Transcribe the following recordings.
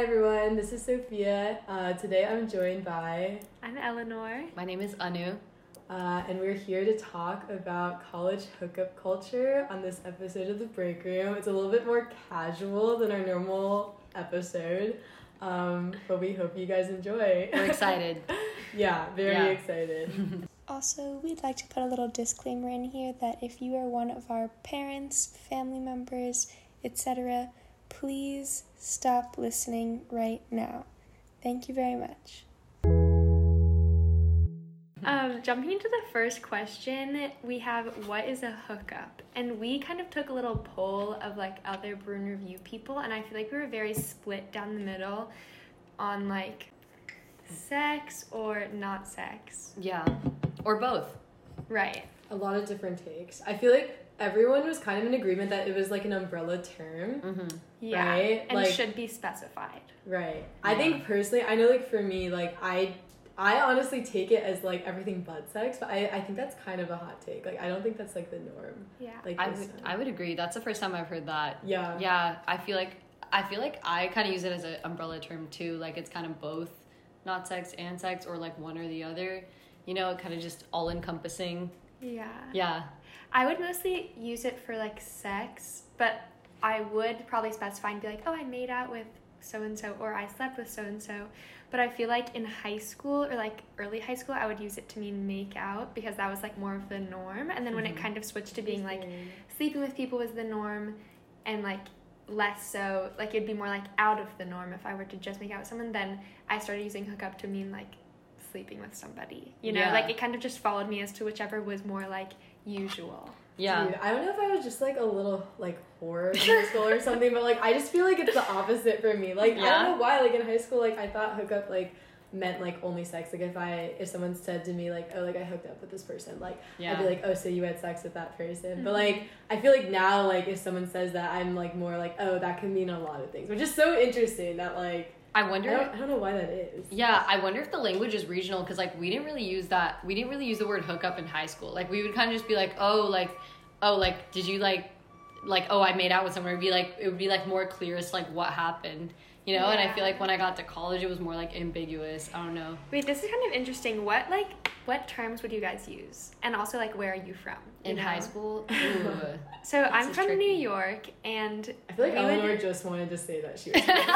Hi everyone, this is Sophia. Uh, today I'm joined by, I'm Eleanor. My name is Anu. uh, and we're here to talk about college hookup culture on this episode of the Break Room. It's a little bit more casual than our normal episode, um, but we hope you guys enjoy. We're excited. yeah, very Yeah. excited. Also, we'd like to put a little disclaimer in here that if you are one of our parents, family members, etc., please stop listening right now. Thank you very much. Um, jumping into the first question, we have what is a hookup? And we kind of took a little poll of like other Bruin Review people, and I feel like we were very split down the middle on like sex or not sex. yeah. Or both. Right. a lot of different takes. I feel like everyone was kind of in agreement that it was like an umbrella term. Mm-hmm. Yeah. Right, And like- should be specified. Right. I think personally, I know like for me, like I I honestly take it as like everything but sex, but I, I think that's kind of a hot take. Like I don't think that's like the norm. Yeah. Like I would time. I would agree. That's the first time I've heard that. Yeah. Yeah. I feel like I feel like I kind of use it as an umbrella term too. Like it's kind of both not sex and sex or like one or the other. You know, kind of just all encompassing. yeah. Yeah. I would mostly use it for like sex, but I would probably specify and be like, oh, I made out with so and so, or I slept with so and so. But I feel like in high school or like early high school, I would use it to mean make out because that was like more of the norm. And then when it mm-hmm. kind of switched to being like sleeping with people was the norm and like less so, like it'd be more like out of the norm if I were to just make out with someone, then I started using hookup to mean like sleeping with somebody. You know, Yeah. like it kind of just followed me as to whichever was more like usual. Yeah. Dude, I don't know if I was just like a little like whore in high school or something, but like I just feel like it's the opposite for me. Like I don't know why. Like in high school, like I thought hookup like meant like only sex. Like if I if someone said to me like oh like I hooked up with this person, like I'd be like oh so you had sex with that person. But Mhm. like I feel like now like if someone says that, I'm like more like oh that can mean a lot of things, which is so interesting that like I I wonder don't, I don't know why that is. Yeah, I wonder if the language is regional because like we didn't really use that. We didn't really use the word hookup in high school. Like we would kind of just be like, oh, like, oh, like, did you like, like, oh, I made out with someone. It'd be like it would be like more clear as like what happened, you know. And I feel like when I got to college, it was more like ambiguous. I don't know. Wait, this is kind of interesting. What like what terms would you guys use? And also like where are you from? you In know? high school, ooh. So I'm from tricky. New York and I feel like we would- Eleanor just wanted to say that she was. I'm not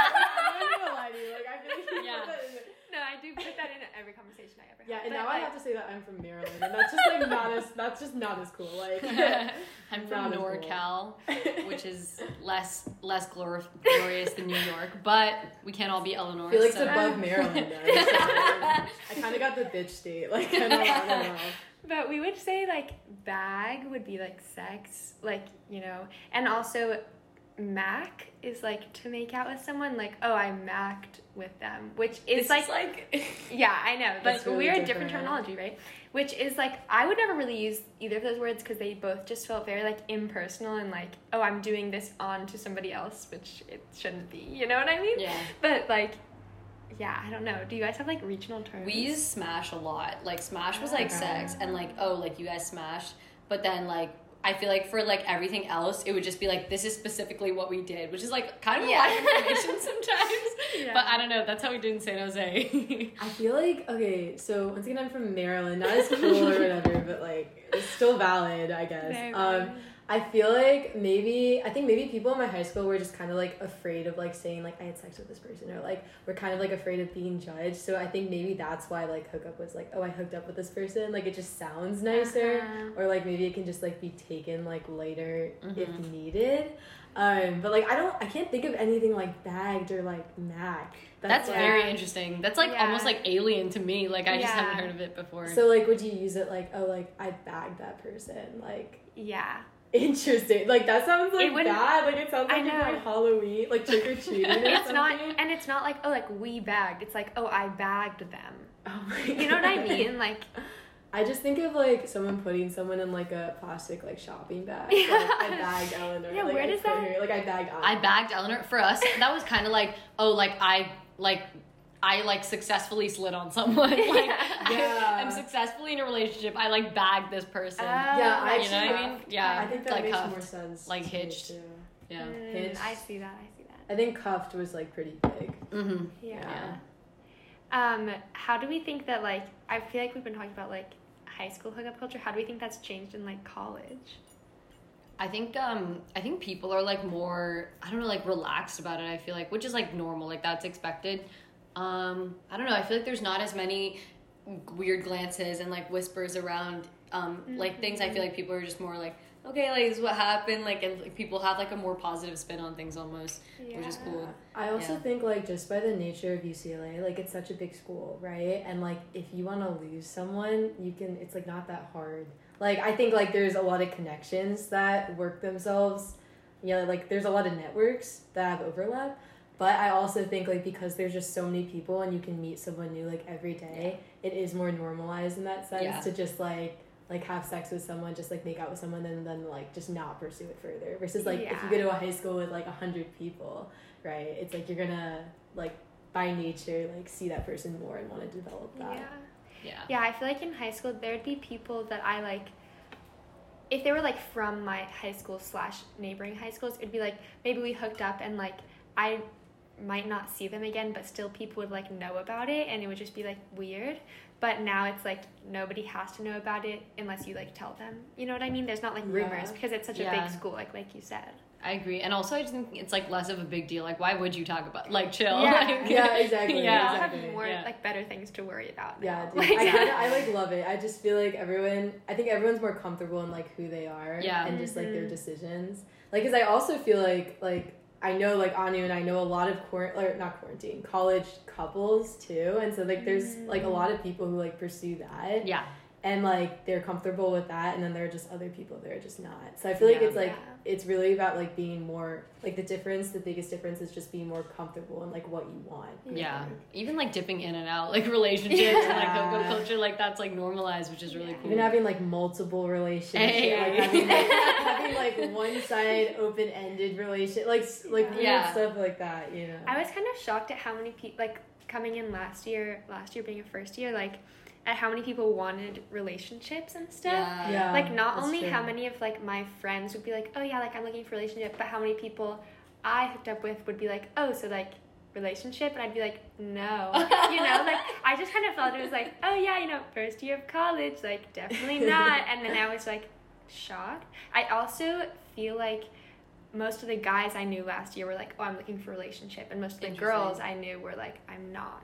gonna lie to you. Like I feel like you Yeah. put that in there. No, I do put that in every conversation I ever have. Yeah, and But, now I have to say that I'm from Maryland, and that's just like not as that's just not as cool. Like I'm from Not as cool. NorCal, which is less less glor- glorious than New York, but we can't all be Eleanor. I feel so- above Maryland. Though, so, I kind of got the bitch state. Like I don't, I don't know. But we would say like bag would be like sex, like, you know, and also mac is like to make out with someone, like, oh, I macked with them, which is It's like, like yeah, I know, like really we're different. different terminology, right? Which is like, I would never really use either of those words because they both just felt very like impersonal and like, oh, I'm doing this on to somebody else, which it shouldn't be, you know what I mean? Yeah. But like, yeah, I don't know. Do you guys have like regional terms? We use smash a lot. Like smash was like Okay. sex and like oh like you guys smashed, but then like I feel like for like everything else it would just be like this is specifically what we did, which is like kind of a lot of information sometimes. Yeah. But I don't know. That's how we did in San Jose. I feel like okay. So once again, I'm from Maryland. Not as cool or whatever, but like it's still valid, I guess. Very Um, valid. I feel like maybe I think maybe people in my high school were just kind of like afraid of like saying like I had sex with this person or like we're kind of like afraid of being judged. So I think maybe that's why like hookup was like oh I hooked up with this person. Like it just sounds nicer, Uh-huh. or like maybe it can just like be taken like later if Mhm. needed. Um, but like I don't I can't think of anything like bagged or like mac. That's like- very interesting. That's like Yeah. almost like alien to me. Like I just haven't heard of it before. So like, would you use it like, oh, like I bagged that person? Like, yeah. Interesting. Like that sounds like It bad. Like it sounds like you're going Halloween, like trick or treating. It's not, and it's not like oh, like we bagged. It's like oh, I bagged them. Oh my You know what I mean? Like I just think of like someone putting someone in like a plastic like shopping bag. Yeah. Like, I bagged Eleanor. Yeah, like, where I does that- Her, like I bagged. I bagged Eleanor for us. That was kind of like oh like I like I like successfully slid on someone. Like Yeah. I, am successfully in a relationship. I like bagged this person. Oh, Yeah, I you know what I mean? Yeah, I think that like makes cuffed. more sense. Like to me, hitched. too. yeah. mm, Hitched. I see that. I see that. I think cuffed was like pretty big. Mm-hmm. Yeah. Um, how do we think that like I feel like we've been talking about like high school hookup culture. How do we think that's changed in like college? I think um I think people are like more I don't know like relaxed about it. I feel like which is like normal, like that's expected. Um I don't know. I feel like there's not as many weird glances and like whispers around um like things. I feel like people are just more like okay, like this is what happened. Like and like, people have like a more positive spin on things almost, which is cool. I also Yeah. think like just by the nature of UCLA, like it's such a big school, right? And like if you want to lose someone, you can. It's like not that hard. Like I think like there's a lot of connections that work themselves. You know, like there's a lot of networks that have overlap. But I also think like because there's just so many people and you can meet someone new like every day, it is more normalized in that sense Yeah. to just like like have sex with someone, just like make out with someone and then like just not pursue it further. Versus like if you go to a high school with like a hundred people, right? It's like you're gonna like by nature like see that person more and want to develop that. Yeah. Yeah. Yeah, I feel like in high school there'd be people that I like. If they were like from my high school slash neighboring high schools, it'd be like maybe we hooked up and like I might not see them again, but still people would like know about it and it would just be like weird. But now it's like nobody has to know about it unless you like tell them. You know what I mean? There's not like rumors Yeah. because it's such a big school, like like you said. I agree. And also I just think it's like less of a big deal. Like why would you talk about like chill? Yeah. Like, Yeah, exactly. We all Yeah. have exactly. more Yeah. like better things to worry about. Yeah, now. dude. Like, I, I like love it. I just feel like everyone. I think everyone's more comfortable in like who they are. Yeah. And just like their Mhm. decisions. Like, cause I also feel like like I know like Anu and I know a lot of quar or not quarantine college couples too, and so like there's like a mm. lot of people who like pursue that. Yeah. And like they're comfortable with that and then there are just other people that are just not so i feel like Yeah. it's like Yeah. it's really about like being more like the difference the biggest difference is just being more comfortable in like what you want Yeah. Even like dipping in and out, like relationships and like Yeah. hookup culture, like that's like normalized, which is really Yeah. cool. even having like multiple relationships Hey. like having like having like one side open-ended relationship like s- like weird Yeah. stuff like that you know I was kind of shocked at how many people like coming in last year, last year being a first year, like at how many people wanted relationships and stuff. yeah. Yeah. Like not only true. how many of like my friends would be like, "Oh yeah, like I'm looking for a relationship," but how many people I hooked up with would be like, "Oh, so like relationship?" And I'd be like, "No." you know, like I just kind of felt it was like, "Oh yeah, you know, first year of college, like definitely not." and then I was like shocked. I also feel like most of the guys I knew last year were like, "Oh, I'm looking for a relationship," and most of the girls I knew were like, "I'm not."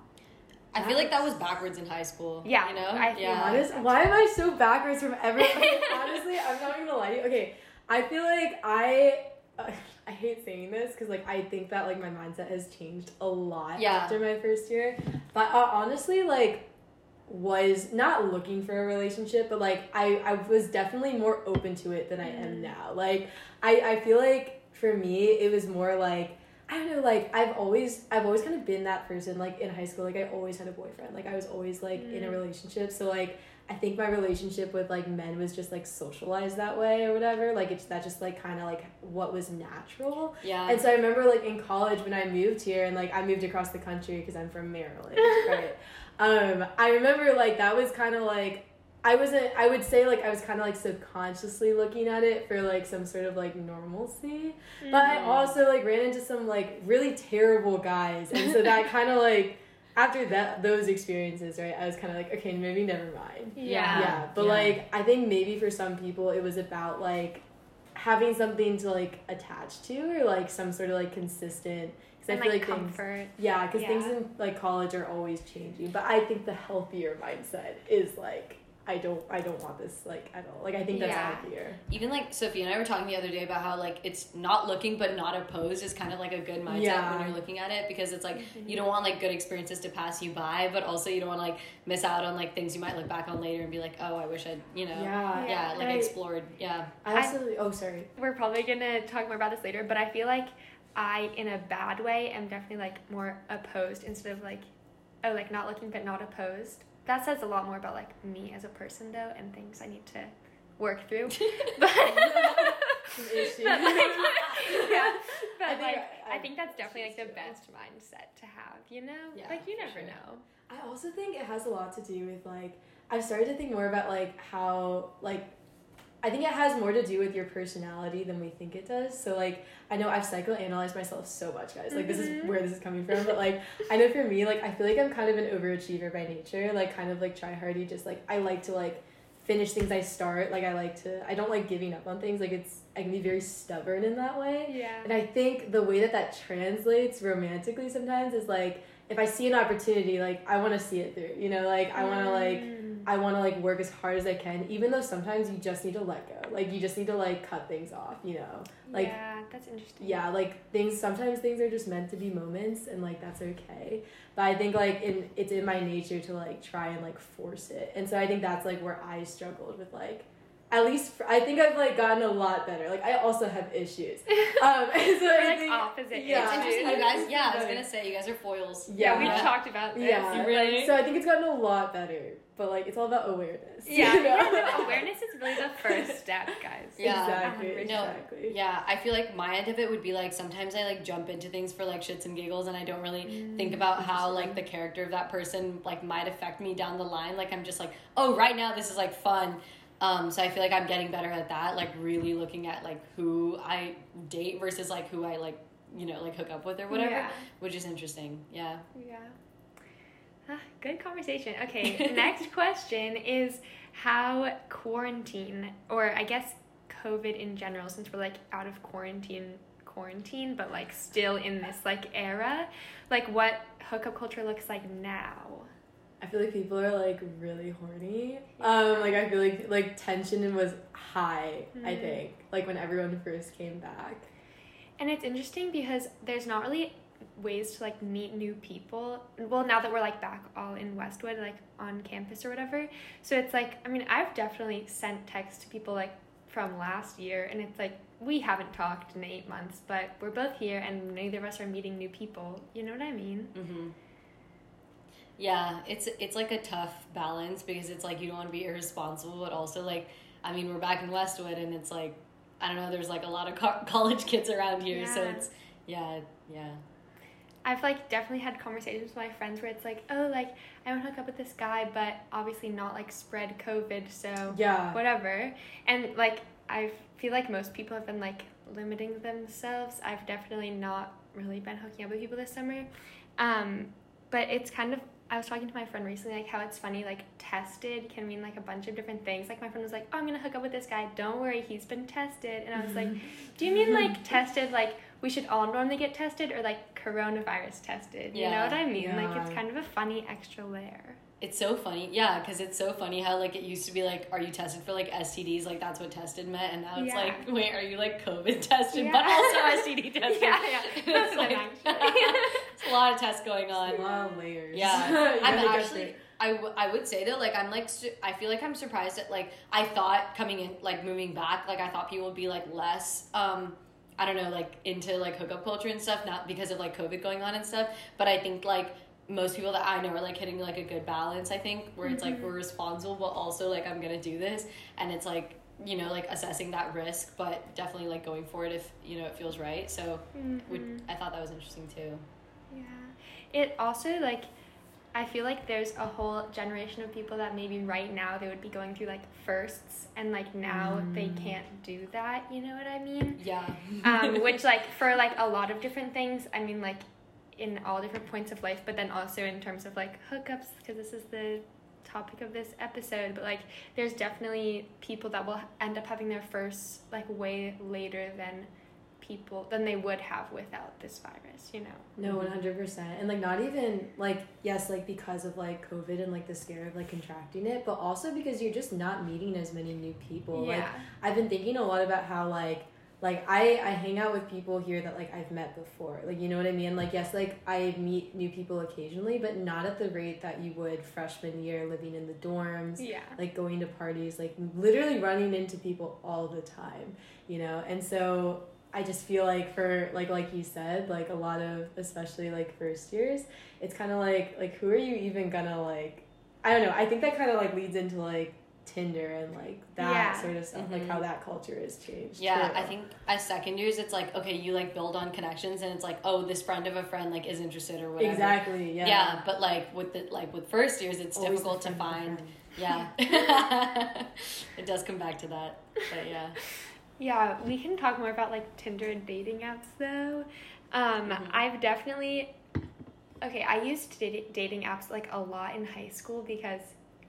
I feel like that was backwards in high school. Yeah, You know? I feel yeah. Honest, why am I so backwards from everyone? Okay, honestly, I'm not even gonna lie to you. Okay, I feel like I, uh, I hate saying this because like I think that like my mindset has changed a lot Yeah. after my first year. But uh, honestly, like was not looking for a relationship, but like I I was definitely more open to it than I am Mm. now. Like I I feel like for me it was more like. I don't know, like I've always I've always kind of been that person like in high school like I always had a boyfriend like I was always like in a Mm. relationship so like I think my relationship with like men was just like socialized that way or whatever like it's that just like kind of like what was natural Yeah. and so I remember like in college when I moved here and like I moved across the country because I'm from Maryland right um I remember like that was kind of like I wasn't I would say like I was kind of like subconsciously looking at it for like some sort of like normalcy but I Mhm. also like ran into some like really terrible guys, and so that kind of like after that those experiences, right? I was kind of like, okay, maybe never mind. Yeah. Yeah, but Yeah. like I think maybe for some people it was about like having something to like attach to or like some sort of like consistent. Because I feel like, like things, yeah, because things in like college are always changing. But I think the healthier mindset is like I don't I don't want this like at all. Like I think that's Yeah. healthier. Even like Sophie and I were talking the other day about how like it's not looking but not opposed is kind of like a good mindset Yeah. when you're looking at it because it's like Mm-hmm. you don't want like good experiences to pass you by but also you don't want to like miss out on like things you might look back on later and be like oh I wish I'd you know Yeah. yeah, like I- explored yeah I also oh sorry. we're probably gonna talk more about this later, but I feel like I, in a bad way, am definitely like more opposed instead of like, oh, like not looking but not opposed. That says a lot more about like me as a person though, and things I need to work through. but, Some issue. but, like, yeah, but I think like I- I, think that's definitely like the too. best mindset to have. You know, Yeah, like you never sure. know. I also think it has a lot to do with like I've started to think more about like how like I think it has more to do with your personality than we think it does. So like I know I've psychoanalyzed myself so much, guys. Like this is Mhm. where this is coming from. But like I know for me, like I feel like I'm kind of an overachiever by nature. Like kind of like try hardy. Just like I like to like finish things I start. Like I like to. I don't like giving up on things. Like it's I can be very stubborn in that way. Yeah. And I think the way that that translates romantically sometimes is like if I see an opportunity, like I want to see it through. You know, like I want to like. I want to like work as hard as I can, even though sometimes you just need to let go. Like you just need to like cut things off. You know, like yeah, that's interesting. yeah, like things. Sometimes things are just meant to be moments, and like that's okay. But I think like in it's in my nature to like try and like force it, and so I think that's like where I struggled with like. At least for, I think I've like gotten a lot better. Like I also have issues. Um, and so We're I like think, opposite Yeah, it's interesting, you I guys. Yeah, I was gonna say you guys are foils. Yeah, we Yeah. talked about this. Yeah, Really? So I think it's gotten a lot better, but like it's all about awareness. Yeah, you know? yeah, no, awareness is really the first step, guys. Yeah. exactly. No, Exactly. Yeah, I feel like my end of it would be like sometimes I like jump into things for like shits and giggles and I don't really think about how like the character of that person like might affect me down the line. Like I'm just like, oh, right now this is like fun. Um, so I feel like I'm getting better at that, like really looking at like who I date versus like who I like, you know, like hook up with or whatever, Yeah. which is interesting. Yeah. Yeah. Ah, good conversation. Okay, next question is how quarantine, or I guess COVID in general, since we're like out of quarantine, quarantine, but like still in this like era, like what hookup culture looks like now. I feel like people are like really horny. Um, like I feel like like tension was high. I Mm. think like when everyone first came back. And it's interesting because there's not really ways to like meet new people. Well, now that we're like back all in Westwood, like on campus or whatever. So it's like, I mean, I've definitely sent texts to people like from last year, and it's like we haven't talked in eight months, but we're both here, and neither of us are meeting new people. You know what I mean? Mm-hmm. Yeah, it's it's like a tough balance because it's like you don't want to be irresponsible, but also like I mean we're back in Westwood and it's like I don't know. There's like a lot of co- college kids around here, so it's yeah yeah I've like definitely had conversations with my friends where it's like, oh, like I want to hook up with this guy, but obviously not like spread COVID, so Yeah. whatever. And like I feel like most people have been like limiting themselves. I've definitely not really been hooking up with people this summer. Um, but it's kind of I was talking to my friend recently like how it's funny like tested can mean like a bunch of different things. Like my friend was like, "Oh, I'm to hook up with this guy. Don't worry, he's been tested." And I was like, "Do you mean like tested like we should all normally get tested or like coronavirus tested?" You know what I mean? Like it's kind of a funny extra layer. it's so funny yeah because it's so funny how like it used to be like are you tested for like STDs like that's what tested meant and now it's Yeah. like wait are you like COVID tested Yeah. but also STD tested Yeah, yeah. it's, Both of them, like. It's a lot of tests going on A lot of layers. Yeah, I'm actually. I, w- I would say though, like I'm like su- I feel like I'm surprised at like I thought coming in like moving back like I thought people would be like less um I don't know like into like hookup culture and stuff not because of like COVID going on and stuff but I think like most people that I know are like hitting like a good balance I think where it's like we're responsible but also like I'm gonna do this and it's like you know like assessing that risk but definitely like going for it if you know it feels right so would, Mhm. I thought that was interesting too Yeah. It also like I feel like there's a whole generation of people that maybe right now they would be going through like firsts and like now they can't do that, you know what I mean? yeah Um which like for like a lot of different things, I mean like in all different points of life, but then also in terms of like hookups because this is the topic of this episode, but like there's definitely people that will end up having their first like way later than people than they would have without this virus, you know. No, mm-hmm. one hundred percent, and like not even like yes, like because of like COVID and like the scare of like contracting it, but also because you're just not meeting as many new people. Like I've been thinking a lot about how like like I I hang out with people here that like I've met before. Like you know what I mean? Like yes, like I meet new people occasionally, but not at the rate that you would freshman year living in the dorms yeah. like going to parties, like literally running into people all the time, you know? And so I just feel like for like like you said, like a lot of especially like first years, it's kind of like like who are you even gonna like I don't know. I think that kind of like leads into like Tinder and like that Yeah. sort of stuff, like Mhm. how that culture has changed. Yeah, too. I think as second years, it's like okay, you like build on connections, and it's like oh, this friend of a friend like is interested or whatever. exactly. Yeah. Yeah, but like with the like with first years, it's Always difficult to friend of a find. Yeah. it does come back to that. But yeah. Yeah, we can talk more about like Tinder and dating apps though. Um, Mhm. I've definitely okay. I used dati- dating apps like a lot in high school because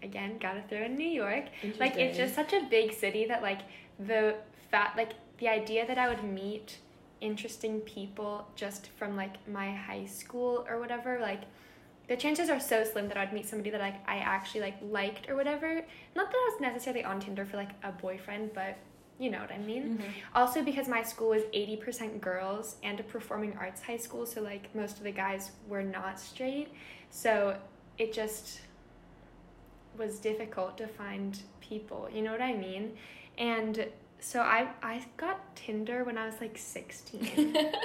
again, gotta throw in New York. Like it's just such a big city that like the fat like the idea that I would meet interesting people just from like my high school or whatever like the chances are so slim that I'd meet somebody that like I actually like liked or whatever. Not that I was necessarily on Tinder for like a boyfriend, but you know what I mean. Mm-hmm. Also because my school was 80% girls and a performing arts high school, so like most of the guys were not straight. So it just was difficult to find people, you know what I mean? And so I I got Tinder when I was like 16. like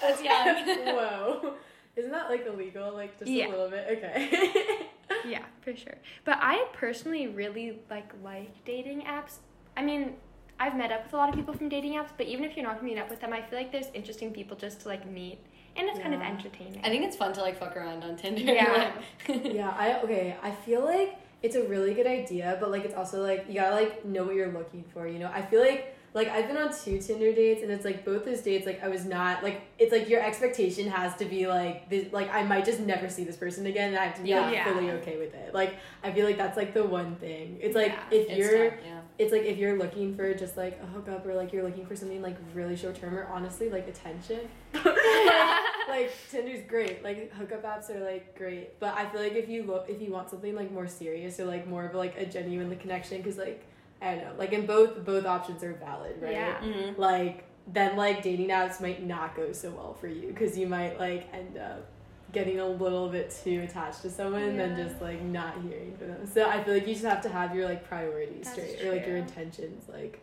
That's young. Whoa. Isn't that like illegal? Like just Yeah. a little bit? Okay. Yeah, for sure. But I personally really like like dating apps. I mean, I've met up with a lot of people from dating apps, but even if you're not gonna meet up with them, I feel like there's interesting people just to like meet, and it's kind of entertaining. I think it's fun to like fuck around on Tinder. Yeah. Yeah, I okay. I feel like it's a really good idea, but like it's also like you gotta like know what you're looking for. You know, I feel like like I've been on two Tinder dates, and it's like both those dates like I was not like it's like your expectation has to be like this like I might just never see this person again, and I have to be like Yeah. fully okay with it. Like I feel like that's like the one thing. It's like Yeah. if It's you're tough, yeah. it's like if you're looking for just like a hookup or like you're looking for something like really short term or honestly like attention like tinder's great like hookup apps are like great but i feel like if you look if you want something like more serious or like more of like a genuine connection because like i don't know like in both both options are valid right Yeah. Mhm. like then like dating apps might not go so well for you because you might like end up getting a little bit too attached to someone and then just like not hearing from them so i feel like you just have to have your like priorities That's straight or like your intentions like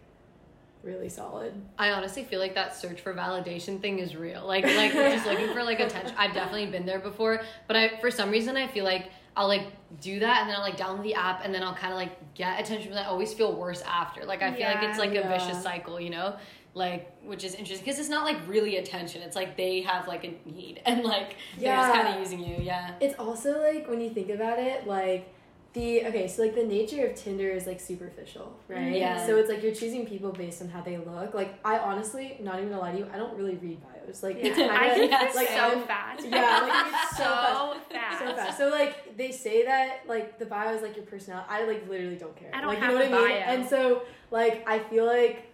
really solid I honestly feel like that search for validation thing is real. Like like just looking for like attention. I've definitely been there before, but I for some reason I feel like I'll like do that and then I'll like download the app and then I'll kind of like get attention from that. I always feel worse after. Like I feel like it's Yeah. like a vicious cycle, you know? Like which is interesting because it's not like really attention. It's like they have like a need and like they're just Yeah. kind of using you. Yeah. It's also like when you think about it, like the okay, so like the nature of Tinder is like superficial, right? Mm, yeah. So it's like you're choosing people based on how they look. Like I honestly, not even gonna lie to you, I don't really read bios. Like it's kind of I think it's like so I'm- fast. Yeah, like it's so so fast. fast. so fast. So like they say that like the bio is like your personality. I like literally don't care. I don't like have you know a what I mean? bio. And so like I feel like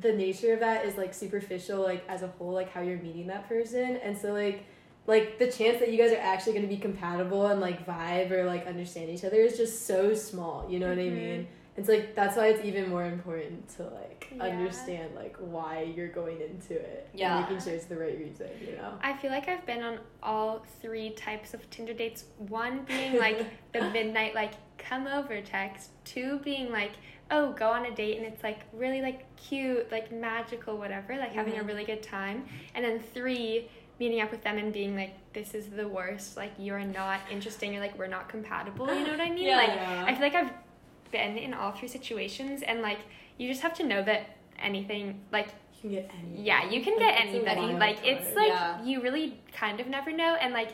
the nature of that is like superficial like as a whole like how you're meeting that person and so like like the chance that you guys are actually going to be compatible and like vibe or like understand each other is just so small you know what i Mhm. mean it's like that's why it's even more important to like Yeah. understand like why you're going into it Yeah. and making sure it's the right reason you know I feel like I've been on all three types of Tinder dates. One being like the midnight, like, come over text. Two being like, oh, go on a date and it's like really like cute, like magical, whatever, like having a Mhm. really good time. And then three, meeting up with them and being like, this is the worst, like, you're not interesting or like, we're not compatible, you know what I mean? Yeah. Like, Yeah. I feel like I've been in all three situations and like, you just have to know that anything, like, you can get any yeah, you can get It's anybody. wild Like it's like Yeah. you really kind of never know and like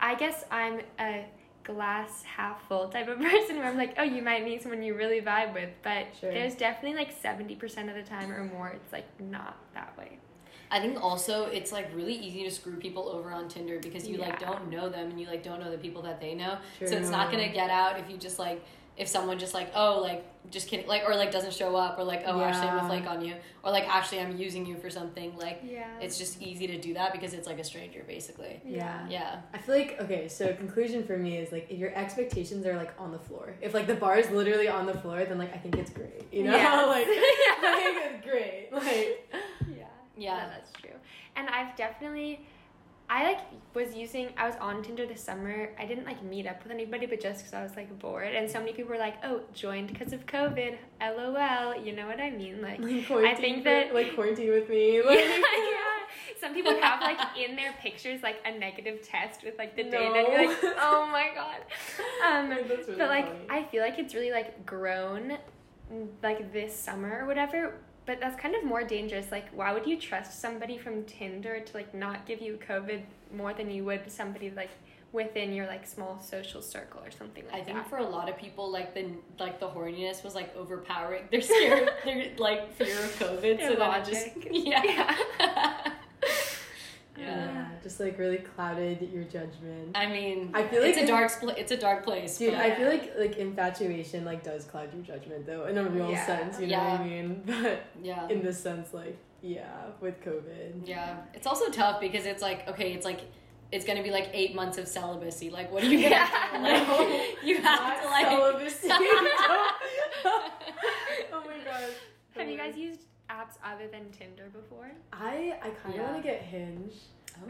I guess I'm a glass half full type of person where I'm like, oh, you might meet someone you really vibe with, but Sure. there's definitely like 70% of the time or more it's like not that way. I think also it's like really easy to screw people over on Tinder because you like don't know them and you like don't know the people that they know. So it's not gonna get out if you just like if someone just like oh like just kidding like or like doesn't show up or like oh actually I'm gonna flake on you or like actually I'm using you for something like Yeah. it's just easy to do that because it's like a stranger basically. yeah Yeah. I feel like okay, so conclusion for me is like if your expectations are like on the floor, if like the bar is literally on the floor, then like I think it's great, you know, Yes. like I think it's great, like Yeah. Yeah. No, that's true. And I've definitely I like was using I was on Tinder this summer. I didn't like meet up with anybody but just cuz I was like bored and so many people were like, "Oh, joined because of COVID." LOL. You know what I mean? Like quarantine think for- that- like quarantine with me, yeah, like yeah. Some people have like in their pictures like a negative test with like the day that you're like, "Oh my god." Um Like, really but like funny. I feel like it's really like grown like this summer or whatever. But that's kind of more dangerous. Like, why would you trust somebody from Tinder to like not give you COVID more than you would somebody like within your like small social circle or something like I that. I think for a lot of people, like the like the horniness was like overpowering. They're scared. they're like fear of COVID. so then it just yeah. Yeah. Yeah. just like really clouded your judgment. I mean, I feel like it's a dark spl- it's a dark place. Dude, but- I feel like like infatuation like does cloud your judgment though in a real Yeah. sense. You know what I mean? But yeah. in this sense, like yeah, with COVID. Yeah, it's also tough because it's like okay, it's like it's gonna be like eight months of celibacy. Like, what are you gonna Yeah. do? Like, you have to like. celibacy. oh my god. Have you guys used apps other than Tinder before? I I kind of Yeah. want to get Hinge.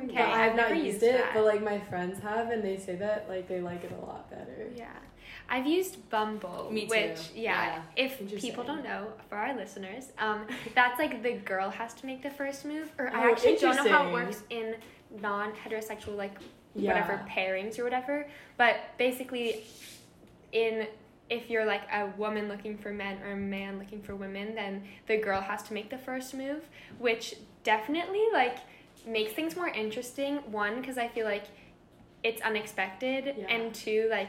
Okay, I've I've not used used it, that. but like my friends have, and they say that like they like it a lot better. Yeah. I've used Bumble, Me too. which yeah, Yeah. if people don't know, for our listeners, um, that's like the girl has to make the first move. Or I Oh, actually don't know how it works in non-heterosexual like Yeah. whatever pairings or whatever. But basically, in if you're like a woman looking for men or a man looking for women, then the girl has to make the first move, which definitely like makes things more interesting. One, because I feel like it's unexpected, Yeah. and two, like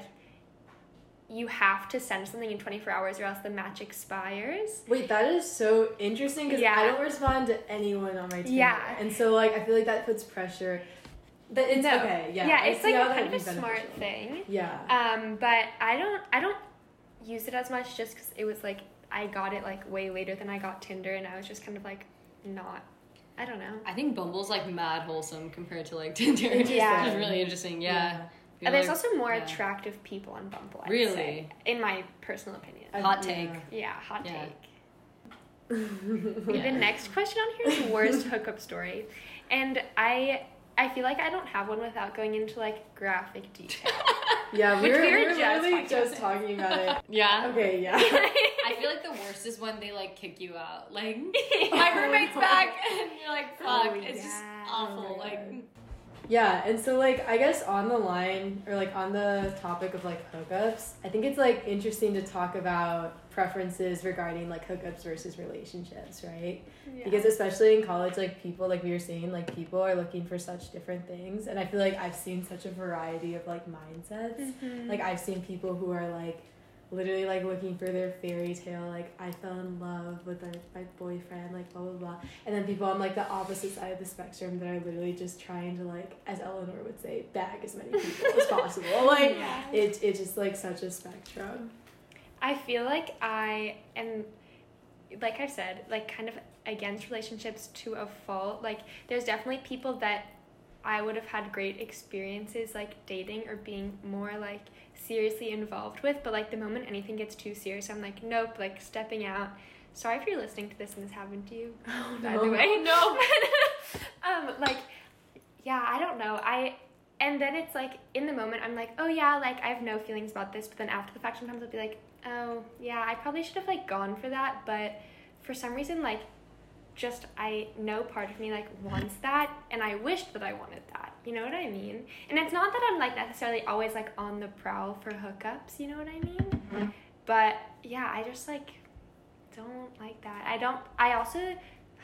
you have to send something in 24 hours or else the match expires. Wait, that is so interesting because Yeah. I don't respond to anyone on my Tinder. Yeah. And so like I feel like that puts pressure. But it's No. okay. Yeah. yeah, I it's like a kind of a be smart thing. Yeah. Um, but I don't I don't use it as much just because it was like I got it like way later than I got Tinder, and I was just kind of like not. I don't know. I think Bumble's like mad wholesome compared to like Tinder. Interesting. Yeah. it's really interesting. Yeah. Feel And there's like- also more yeah. attractive people on Bumble. I'd Really? say, in my personal opinion. Hot take. yeah, hot Yeah. take. Yeah. The next question on here is worst hookup story, and I I feel like I don't have one without going into like graphic detail. Yeah, we Which were, we we were were just literally talking just talking about it. Yeah. Okay, yeah. I feel like the worst is when they like kick you out. Like my roommate's back, and you're like, fuck. Oh, it's yeah. just awful. Oh like, Yeah, and so like I guess on the line or like on the topic of like hookups, I think it's like interesting to talk about preferences regarding like hookups versus relationships, right? Yeah. Because especially in college, like people like we were saying, like people are looking for such different things, and I feel like I've seen such a variety of like mindsets. Mhm. Like I've seen people who are like literally like looking for their fairy tale, like I fell in love with a, my boyfriend, like blah blah blah. And then people on like the opposite side of the spectrum that are literally just trying to like, as Eleanor would say, bag as many people as possible. Like Yeah. it it's just like such a spectrum. I feel like I am, like I said, like kind of against relationships to a fault. Like, there's definitely people that I would have had great experiences like dating or being more like seriously involved with, but like the moment anything gets too serious, I'm like, nope, like stepping out. Sorry if you're listening to this and this happened to you. Oh, by the no. way, no. um, like, yeah, I don't know. I and then it's like in the moment I'm like, oh yeah, like I have no feelings about this, but then after the fact sometimes I'll be like, oh yeah, I probably should have like gone for that, but for some reason like just I know part of me like wants that and I wished that I wanted that. You know what I mean? And it's not that I'm like necessarily always like on the prowl for hookups, you know what I mean? But yeah, I just like don't like that. I don't I also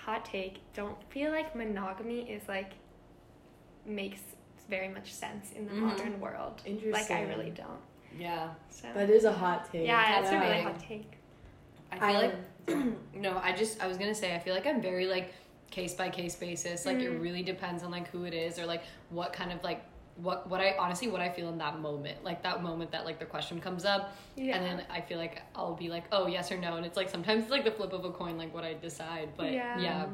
hot take, don't feel like monogamy is like makes very much sense in the Mhm. modern world. Interesting. Like I really don't. yeah. So That is a hot take. yeah, it's a really hot take. I feel like no. I just I was gonna say I feel like I'm very like case by case basis. Like it Mhm. really depends on like who it is or like what kind of like what what I honestly what I feel in that moment. Like that moment that like the question comes up, Yeah. and then I feel like I'll be like oh yes or no, and it's like sometimes it's like the flip of a coin like what I decide. But Yeah. yeah,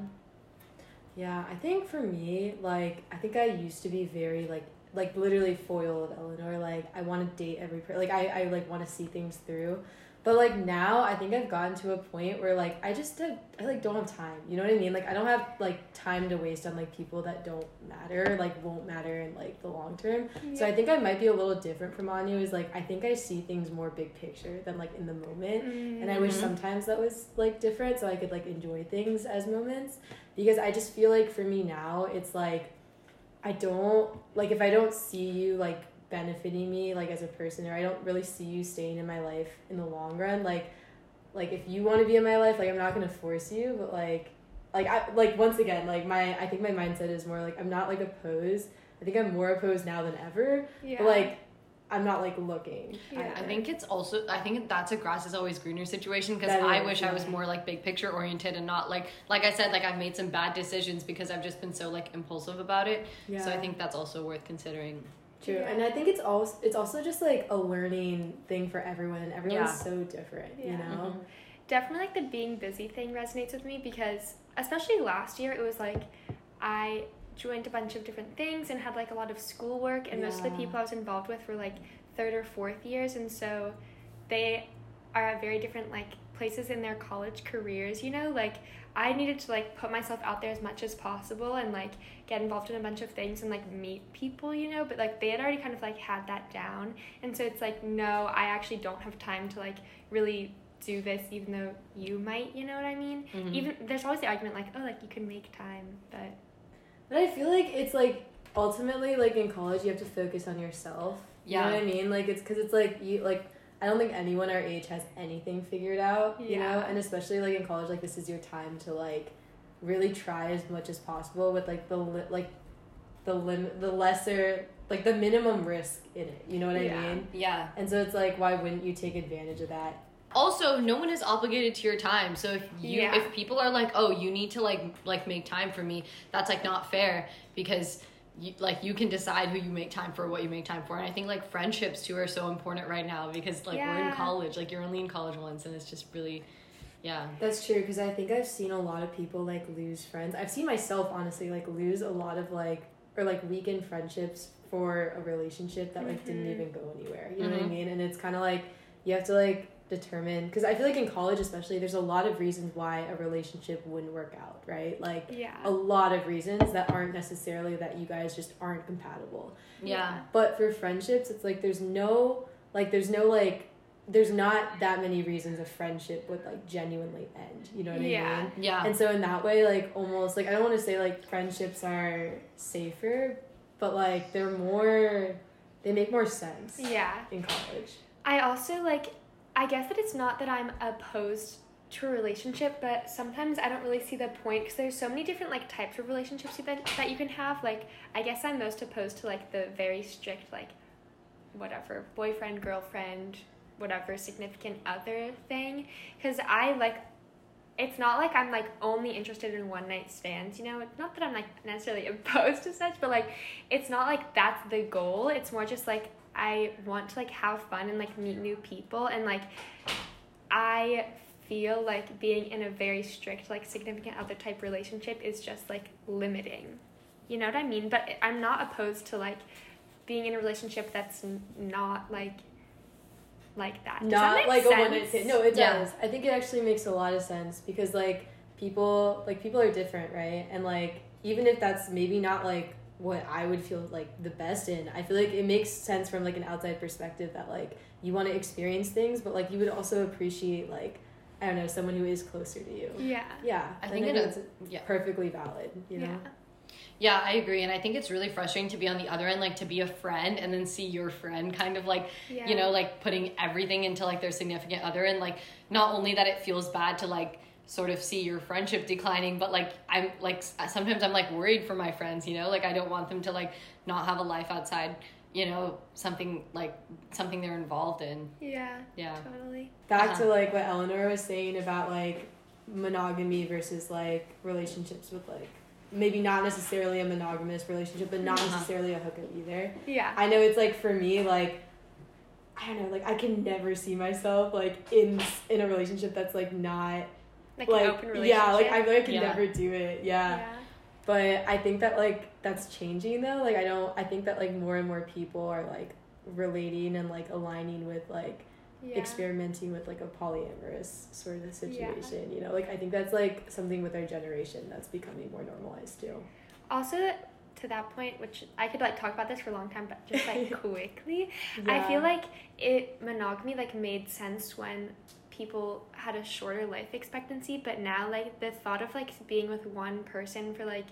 Yeah, I think for me, like I think I used to be very like like literally foil of Eleanor. Like I want to date every per- like I I like want to see things through. But like now, I think I've gotten to a point where like I just I like don't have time. You know what I mean? Like I don't have like time to waste on like people that don't matter, like won't matter in like the long term. So I think I might be a little different from Anu. Is like I think I see things more big picture than like in the moment. And I wish Mhm. sometimes that was like different so I could like enjoy things as moments because I just feel like for me now it's like I don't like if I don't see you like benefiting me like as a person or I don't really see you staying in my life in the long run like like if you want to be in my life like I'm not going to force you but like like I like once again like my I think my mindset is more like I'm not like opposed I think I'm more opposed now than ever. Yeah. But like, I'm not like looking. Yeah. I think it's also I think that's a grass is always greener situation because I is, wish I was more like big picture oriented and not like like I said like I've made some bad decisions because I've just been so like impulsive about it. Yeah. So I think that's also worth considering. True, Yeah. and I think it's also it's also just like a learning thing for everyone, and everyone's Yeah. so different. You Yeah. know. Mm-hmm. definitely like the being busy thing resonates with me because especially last year it was like I joined a bunch of different things and had like a lot of schoolwork and most of the people I was involved with were like third or fourth years and so they are at very different like places in their college careers, you know? Like I needed to like put myself out there as much as possible and like get involved in a bunch of things and like meet people, you know, but like they had already kind of like had that down. And so it's like no, I actually don't have time to like really do this even though you might, you know what I mean? Mhm. Even there's always the argument like, oh, like you can make time, but But I feel like it's like ultimately like in college you have to focus on yourself. Yeah. You know what I mean? Like it's because it's like you like I don't think anyone our age has anything figured out. You know, and especially like in college, like this is your time to like really try as much as possible with like the li- like the lim the lesser like the minimum risk in it. You know what Yeah. I mean? Yeah. And so it's like why wouldn't you take advantage of that? Also, no one is obligated to your time. So if you Yeah. if people are like, "Oh, you need to like like make time for me." That's like not fair because you, like you can decide who you make time for, what you make time for. And I think like friendships too are so important right now because like we're in college, like you're only in college once and it's just really yeah. That's true because I think I've seen a lot of people like lose friends. I've seen myself honestly like lose a lot of like or like weaken friendships for a relationship that like didn't Mhm. even go anywhere. You know what I mean? And it's kind of like you have to like determine because I feel like in college especially there's a lot of reasons why a relationship wouldn't work out, right? Like yeah. a lot of reasons that aren't necessarily that you guys just aren't compatible. Yeah. But for friendships, it's like there's no like there's no like there's not that many reasons a friendship would like genuinely end. You know what I Yeah. mean? Yeah. And so in that way, like almost like I don't want to say like friendships are safer, but like they're more they make more sense Yeah. in college. I also like I guess that it's not that I'm opposed to a relationship, but sometimes I don't really see the point because there's so many different like types of relationships that that you can have. Like I guess I'm most opposed to like the very strict like whatever boyfriend girlfriend whatever significant other thing because I like it's not like I'm like only interested in one night stands, you know. It's not that I'm like necessarily opposed to such, but like it's not like that's the goal. It's more just like I want to like have fun and like meet new people and like I feel like being in a very strict like significant other type relationship is just like limiting. You know what I mean? But I'm not opposed to like being in a relationship that's n- not like like that. Does that Not make like sense? a one night stand. No, it Yeah. does. I think it actually makes a lot of sense because like people like people are different, right? And like even if that's maybe not like what I would feel like the best in, I feel like it makes sense from like an outside perspective that like you want to experience things, but like you would also appreciate like I don't know someone who is closer to you. Yeah. Yeah, I and think it is- it's yeah. perfectly valid. You know. Yeah. Yeah, I agree. And I think it's really frustrating to be on the other end, like to be a friend and then see your friend kind of like, Yeah. you know, like putting everything into like their significant other. And like, not only that it feels bad to like sort of see your friendship declining, but like, I'm like, sometimes I'm like worried for my friends, you know, like I don't want them to like not have a life outside, you know, something like something they're involved in. Yeah. Yeah. Totally. Back Uh-huh. to like what Eleanor was saying about like monogamy versus like relationships with like maybe not necessarily a monogamous relationship, but not Uh-huh. necessarily a hookup either. Yeah. I know it's like for me, like I don't know, like I can never see myself like in in a relationship that's like not Like, like an open relationship. yeah, like I feel like I can Yeah. never do it. Yeah. yeah. But I think that like that's changing though. Like I don't I think that like more and more people are like relating and like aligning with like Yeah. experimenting with like a polyamorous sort of situation. You know, like I think that's like something with our generation that's becoming more normalized too. Also, to that point, which I could like talk about this for a long time, but just like quickly, I feel like it monogamy like made sense when people had a shorter life expectancy, but now like the thought of like being with one person for like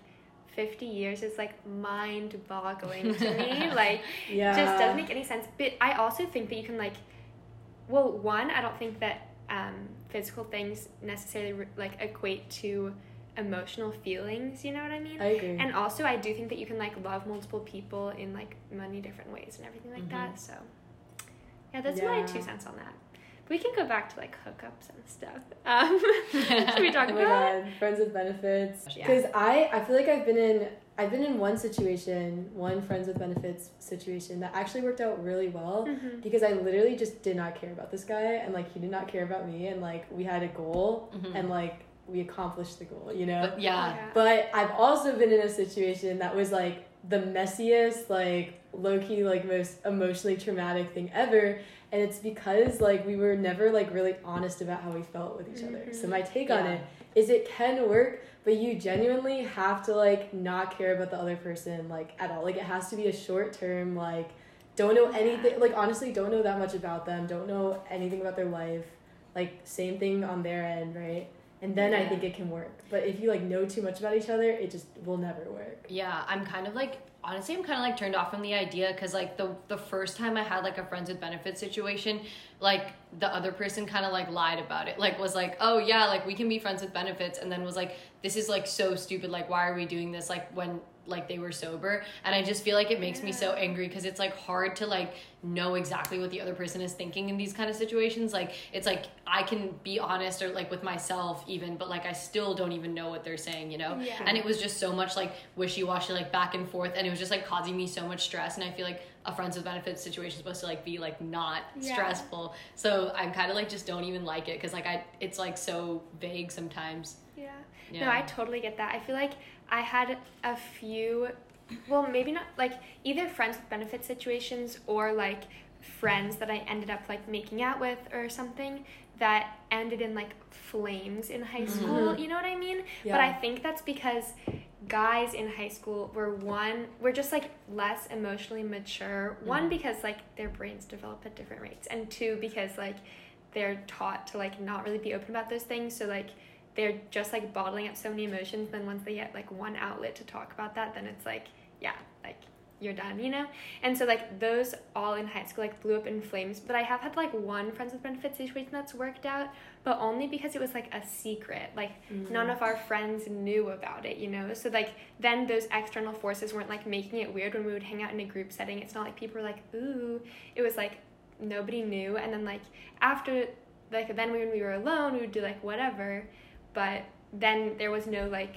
50 years is like mind boggling to me. like yeah, just doesn't make any sense. But I also think that you can like, well, one, I don't think that um, physical things necessarily like equate to emotional feelings. You know what I mean? I agree. and also, I do think that you can like love multiple people in like many different ways and everything like that. So, yeah, that's my two cents on that. But we can go back to like hookups and stuff. Um, should we talk oh about? it? god, friends with benefits. Yeah. Because I, I feel like I've been in I've been in one situation, one friends with benefits situation that actually worked out really well Mhm. because I literally just did not care about this guy and like he did not care about me and like we had a goal Mhm. and like we accomplished the goal, you know. But yeah. But I've also been in a situation that was like the messiest, like low key, like most emotionally traumatic thing ever. And it's because like we were never like really honest about how we felt with each other. So mm-hmm. my take on it is it can work, but you genuinely have to like not care about the other person like at all. Like it has to be a short term, like don't know anything like honestly don't know that much about them, don't know anything about their life. Like same thing on their end, right? And then I think it can work. But if you like know too much about each other, it just will never work. Yeah, I'm kind of like honestly, I'm kind of like turned off from the idea because like the the first time I had like a friends with benefits situation, like the other person kind of like lied about it. Like was like, oh yeah, like we can be friends with benefits, and then was like, this is like so stupid. Like why are we doing this? Like when like they were sober, and I just feel like it makes me so angry because it's like hard to like know exactly what the other person is thinking in these kind of situations. Like it's like I can be honest or like with myself even, but like I still don't even know what they're saying, you know? Yeah. And it was just so much like wishy washy, like back and forth, and it was just like causing me so much stress. And I feel like a friends with benefits situation is supposed to like be like not Yeah. stressful. So I'm kind of like just don't even like it because like I it's like so vague sometimes. Yeah. Yeah. No, I totally get that. I feel like I had a few, well, maybe not like either friends with benefit situations or like friends that I ended up like making out with or something that ended in like flames in high mm-hmm. school. You know what I mean? But I think that's because guys in high school were one, were just like less emotionally mature. One, mm-hmm. because like their brains develop at different rates, and two, because like they're taught to like not really be open about those things. So like they're just like bottling up so many emotions. Then once they get like one outlet to talk about that, then it's like, yeah, like you're done, you know? And so like those all in high school like blew up in flames. But I have had like one friends with benefits situation that's worked out, but only because it was like a secret. Like mm. none of our friends knew about it, you know? So like then those external forces weren't like making it weird when we would hang out in a group setting. It's not like people were like, ooh. It was like nobody knew. And then like after like then when we were alone, we would do like whatever. But then there was no like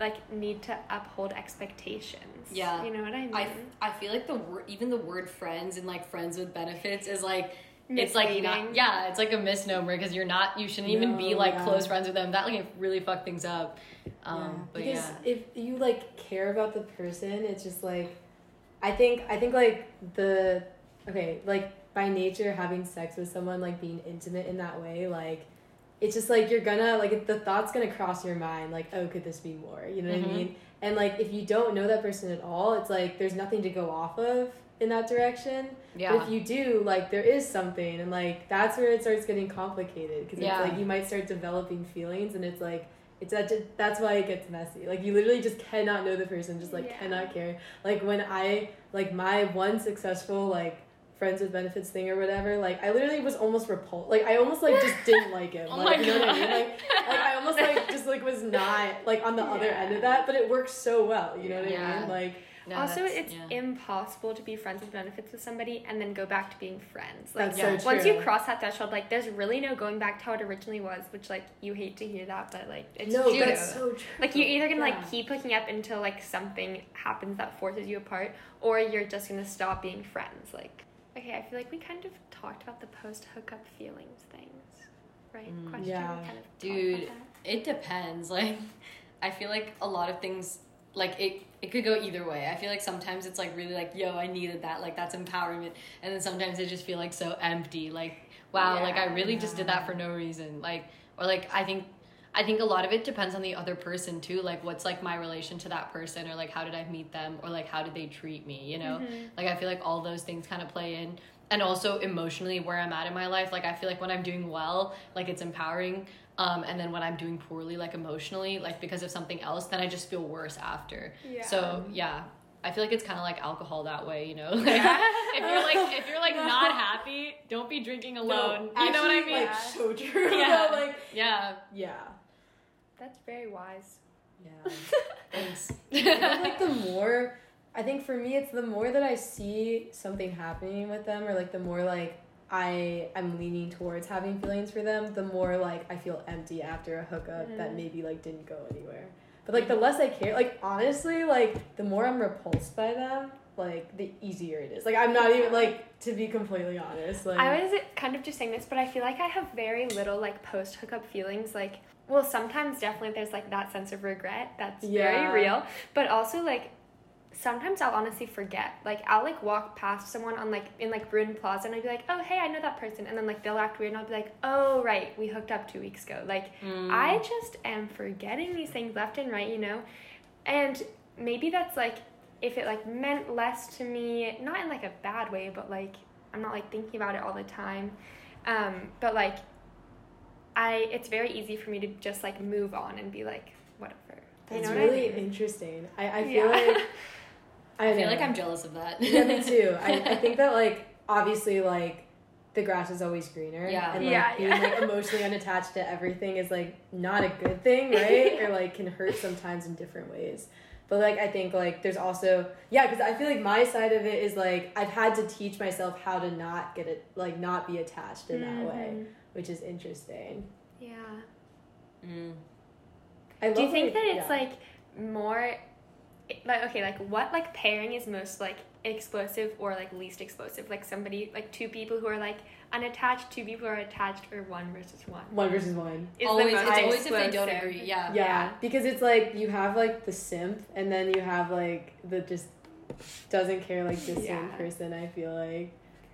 like need to uphold expectations. Yeah. You know what I mean? I I feel like the word even the word friends and like friends with benefits is like. It's like not, yeah, it's like a misnomer because you're not, you shouldn't even be like yeah. close friends with them. That like really fucked things up. Um, yeah. but because yeah. if you like care about the person, it's just like I think I think like the okay, like by nature having sex with someone like being intimate in that way, like it's just like you're gonna like the thought's gonna cross your mind like oh could this be more you know what Mhm. I mean and like if you don't know that person at all it's like there's nothing to go off of in that direction Yeah. but if you do like there is something and like that's where it starts getting complicated because Yeah. it's like you might start developing feelings and it's like it's that that's why it gets messy like you literally just cannot know the person just like Yeah. cannot care like when i like my one successful like friends with benefits thing or whatever like i literally was almost repulsed like i almost like just didn't like him Oh like my you know what i mean God. like like i almost like just like was not like on the other end of that but it works so well you know what i mean like No, also, it's yeah. impossible to be friends with benefits with somebody and then go back to being friends. Like that's Yeah. so once you cross that threshold, like there's really no going back to how it originally was. Which like you hate to hear that, but like it's no true. it's so true Like you're either gonna Yeah. like keep hooking up until like something happens that forces you apart, or you're just gonna stop being friends. Like, okay, I feel like we kind of talked about the post hookup feelings things, right? Mm. Question. Yeah. Kind of Dude. It depends. Like, I feel like a lot of things, like it, it could go either way. I feel like sometimes it's like really like, yo, I needed that. Like that's empowerment, and then sometimes it just feel like so empty. Like, wow, like I Yeah. really just did that for no reason. Like, or like I think. I think a lot of it depends on the other person too. Like, what's like my relation to that person, or like how did I meet them, or like how did they treat me? You know, like I feel like all those things kind of play in, and also emotionally where I'm at in my life. Like I feel like when I'm doing well, like it's empowering, um, and then when I'm doing poorly, like emotionally, like because of something else, then I just feel worse after. Yeah. So yeah, I feel like it's kind of like alcohol that way, you know. Like, if you're like if you're like No. not happy, don't be drinking No, alone. you know what I mean? like so true Yeah. like yeah. yeah That's very wise. Yeah. Thanks. Like the more I think for me it's the more that I see something happening with them or like the more like I I'm leaning towards having feelings for them, the more like I feel empty after a hookup that Mhm. maybe like didn't go anywhere. But like the less I care, like honestly, like the more I'm repulsed by them, like the easier it is. Like I'm not even like to be completely honest. Like I was kind of just saying this, but I feel like I have very little like post hookup feelings. Like, well, sometimes definitely there's like that sense of regret that's Yeah. very real, but also like sometimes I'll honestly forget. Like, I'll like walk past someone on like in like Bruin Plaza and I'd be like, oh hey, I know that person, and then like they'll act weird and I'll be like, oh right, we hooked up two weeks ago. Like, I just am forgetting these things left and right, you know, and maybe that's like if it like meant less to me, not in like a bad way, but like I'm not like thinking about it all the time. Um, but like I it's very easy for me to just like move on and be like, whatever. You That's know what I really mean? interesting. I, I feel Yeah. like I, I feel know. like I'm jealous of that. yeah, me too. I, I think that like obviously like the grass is always greener. Yeah. And like Yeah, being yeah. like emotionally unattached to everything is like not a good thing, right? or like can hurt sometimes in different ways. But like I think like there's also yeah, because I feel like my side of it is like I've had to teach myself how to not get it like not be attached in that mm-hmm. way. Which is interesting. Yeah. Mm. I love Do you think like- that it's yeah. like more like okay, like what like pairing is most like explosive or like least explosive? Like somebody like two people who are like unattached, two people who are attached, or one versus one. one versus one? Is always, most it's always if they don't agree. Yeah. Yeah, Yeah. because it's like you have like the simp, and then you have like the just doesn't care like distant Yeah. person. I feel like,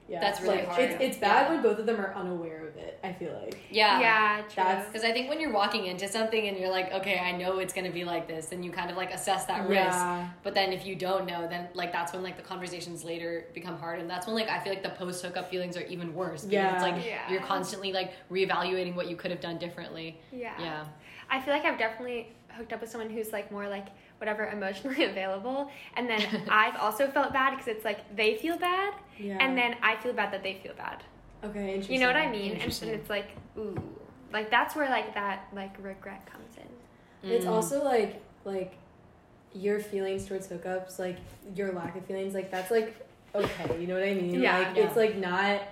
yeah, That's really like, hard. It's it's bad Yeah. when both of them are unaware of it. I feel like Yeah. Yeah, true. Because I think when you're walking into something and you're like, okay, I know it's gonna be like this, then you kind of like assess that risk. yeah, But then if you don't know, then like that's when like the conversations later become hard, and that's when like I feel like the post hookup feelings are even worse. Because Yeah. it's like Yeah. you're constantly like reevaluating what you could have done differently. yeah. Yeah. I feel like I've definitely hooked up with someone who's like more like whatever emotionally available, and then I've also felt bad because it's like they feel bad, yeah. and then I feel bad that they feel bad. okay, interesting. You know what I mean? And Interesting. then it's like ooh, like that's where like that like regret comes in. It's Mm. also like like your feelings towards hookups, like your lack of feelings, like that's like okay. You know what I mean? Yeah. like it's like not.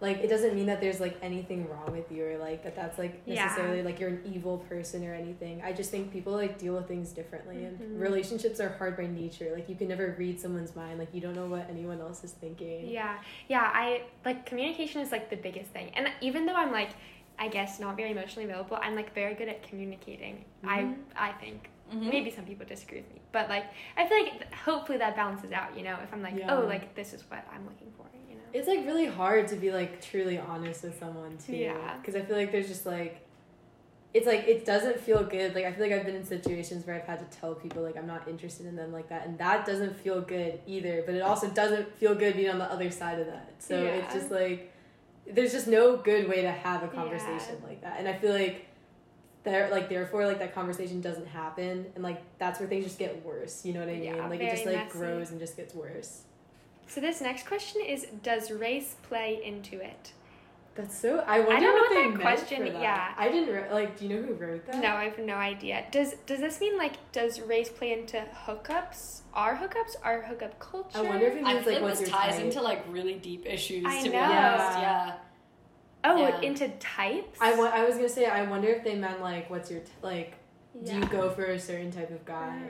Like it doesn't mean that there's like anything wrong with you or like that that's like Yeah. necessarily like you're an evil person or anything. I just think people like deal with things differently Mhm. and relationships are hard by nature. Like you can never read someone's mind. Like you don't know what anyone else is thinking. Yeah, yeah. I like communication is like the biggest thing, and even though I'm like, I guess not very emotionally available, I'm like very good at communicating. Mhm. I I think Mhm. maybe some people disagree with me, but like I feel like hopefully that balances out. You know, if I'm like, Yeah. oh, like this is what I'm looking for. It's like really hard to be like truly honest with someone too. Yeah. Because I feel like there's just like, it's like it doesn't feel good. Like I feel like I've been in situations where I've had to tell people like I'm not interested in them like that, and that doesn't feel good either. But it also doesn't feel good being on the other side of that. So it's just like, there's just no good way to have a Yeah. conversation like that. And I feel like. There, like therefore, like that conversation doesn't happen, and like that's where things just get worse. You know what I mean? Yeah, like it just like messy. grows and just gets worse. So this next question is, does race play into it? That's so. I wonder don't know what what they that meant question- For that. yeah. I didn't re- like. Do you know who wrote that? No, I have no idea. Does does this mean like does race play into hookups? Our hookups? Our hookup culture? I wonder if it I means feel like like what's this your ties type. into like really deep issues. I to be know. honest, yeah. Oh, Yeah. into types? I, wa- I was gonna say. I wonder if they meant like what's your t- like. Do you go for a certain type of guy?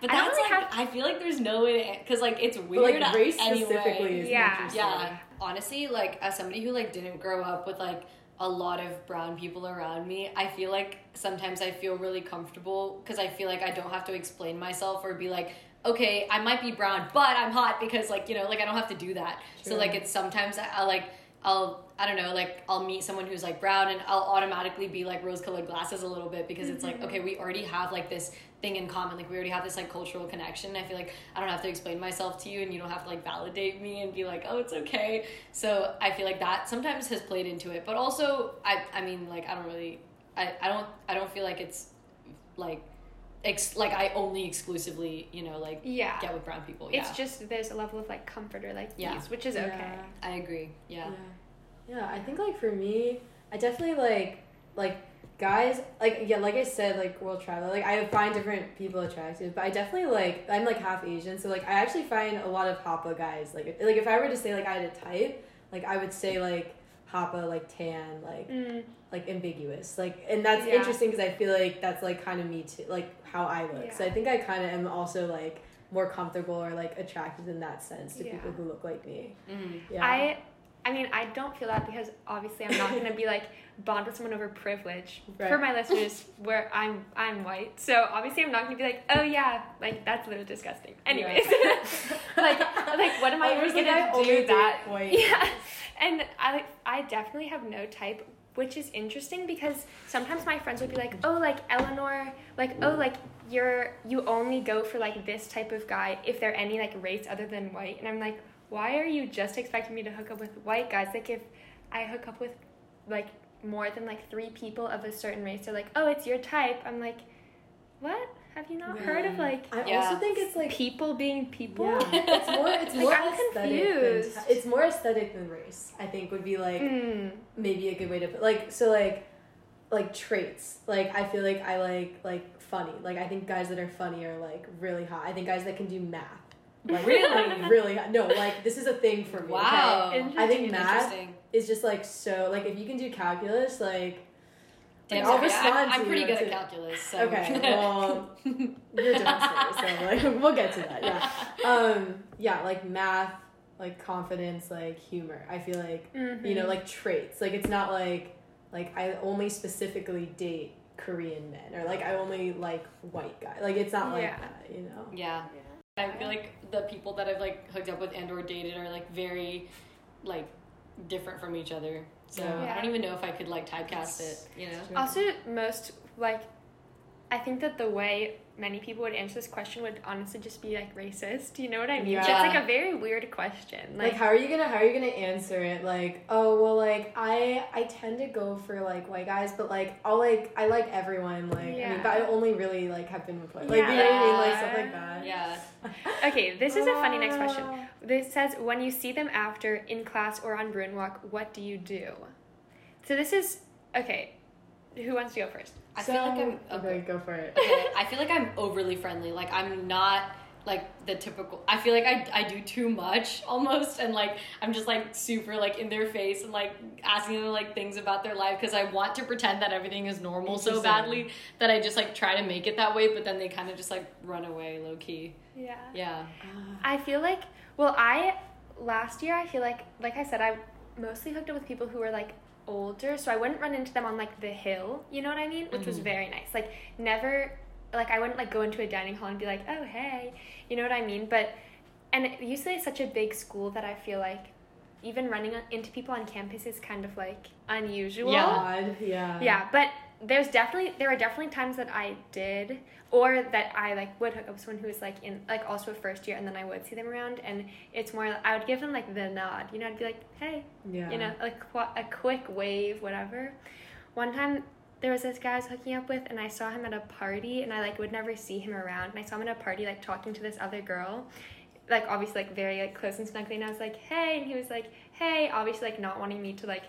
But I don't that's really like I feel like there's no way to because like it's But weird. like race anyway. specifically is Yeah. interesting. Yeah. Honestly, like as somebody who like didn't grow up with like a lot of brown people around me, I feel like sometimes I feel really comfortable because I feel like I don't have to explain myself or be like, okay, I might be brown, but I'm hot because like, you know, like I don't have to do that. So like it's sometimes I, I like I'll I don't know, like I'll meet someone who's like brown and I'll automatically be like rose colored glasses a little bit because it's like, mm-hmm. okay, we already have like this thing in common. Like we already have this like cultural connection. I feel like I don't have to explain myself to you and you don't have to like validate me and be like, oh, it's okay. So I feel like that sometimes has played into it. But also I I mean like I don't really I, I don't I don't feel like it's like ex- like I only exclusively, you know, like Yeah. get with brown people. Yeah. It's just there's a level of like comfort or like Yeah. ease, which is okay. Yeah. I agree. Yeah. Yeah. Yeah, I think like for me, I definitely like like guys like yeah like i said like world travel. Like i find different people attractive but i definitely like i'm like half asian so like i actually find a lot of hapa guys like if, like if i were to say like i had a type like i would say like hapa like tan like Mm, like ambiguous. Like and that's Yeah. interesting because i feel like that's like kind of me too like how i look. So i think i kind of am also like more comfortable or like attracted in that sense to Yeah. people who look like me. Mhm. yeah. I, I mean, I don't feel that because obviously I'm not gonna be like bond with someone over privilege. For my listeners, where I'm I'm white, so obviously I'm not gonna be like, oh yeah, like that's a little disgusting. Anyways, like like what am I, I was even like, I gonna only do that? white. Yeah, and I like I definitely have no type, which is interesting because sometimes my friends would be like, oh like Eleanor, like oh like you're you only go for like this type of guy if they're any like race other than white, and I'm like, why are you just expecting me to hook up with white guys? Like if I hook up with like more than like three people of a certain race, they're like, oh it's your type. I'm like, what? Have you not heard of like i Yeah. also think it's like people being people? Yeah, it's more it's Like, more I'm aesthetic confused. than it's more aesthetic than race. I think would be like Mm. maybe a good way to put like so like like traits. Like I feel like I like like funny. Like I think guys that are funny are like really hot. I think guys that can do math. Like Really? really. No, like this is a thing for me. Wow. Okay? I think math is just like so like if you can do calculus, like Damn, I'll respond I'm, I'm pretty good at calculus. So. Okay, well, you're a different so like we'll get to that. Yeah. Um, yeah, like math, like confidence, like humor. I feel like you Mm-hmm. know, like traits. Like it's not like like I only specifically date Korean men or like I only like white guy. Like it's not like Yeah. that, you know. Yeah. I feel like the people that I've like hooked up with and or dated are like very like different from each other. So Yeah. I don't even know if I could like typecast it, you know? Also, most like, I think that the way many people would answer this question would honestly just be like racist. You know what I mean? Yeah. It's like a very weird question. Like Like, how are you gonna how are you gonna answer it? Like, oh well like I I tend to go for like white guys, but like I'll like I like everyone, like I mean but I only really like have been with white like you know what I mean? Like stuff like that. Yeah. okay, this is a funny next question. Oh. This says when you see them after in class or on Bruin Walk, what do you do? So this is okay. Who wants to go first? I feel like I'm okay. okay. Go for it. okay. I feel like I'm overly friendly. Like I'm not like the typical I feel like I, I do too much almost and like I'm just like super like in their face and like asking them like things about their life because I want to pretend that everything is normal so badly that I just like try to make it that way but then they kind of just like run away low key. Yeah. Yeah. I feel like well, I last year I feel like like I said I mostly hooked up with people who were like older, so I wouldn't run into them on like the hill, you know what I mean? Which was Mhm. very nice. Like never like I wouldn't like go into a dining hall and be like, "Oh, hey." You know what I mean? But and it usually it's such a big school that I feel like even running into people on campus is kind of like unusual. Yeah. Yeah. Yeah, but there's definitely there are definitely times that I did or that I like would hook up with someone who was like in like also a first year and then I would see them around and it's more I would give them like the nod, you know, I'd be like, "Hey," Yeah. you know, like a quick wave, whatever. One time there was this guy I was hooking up with and I saw him at a party and I like would never see him around and I saw him at a party like talking to this other girl like obviously like very like close and snuggly and I was like hey and he was like hey obviously like not wanting me to like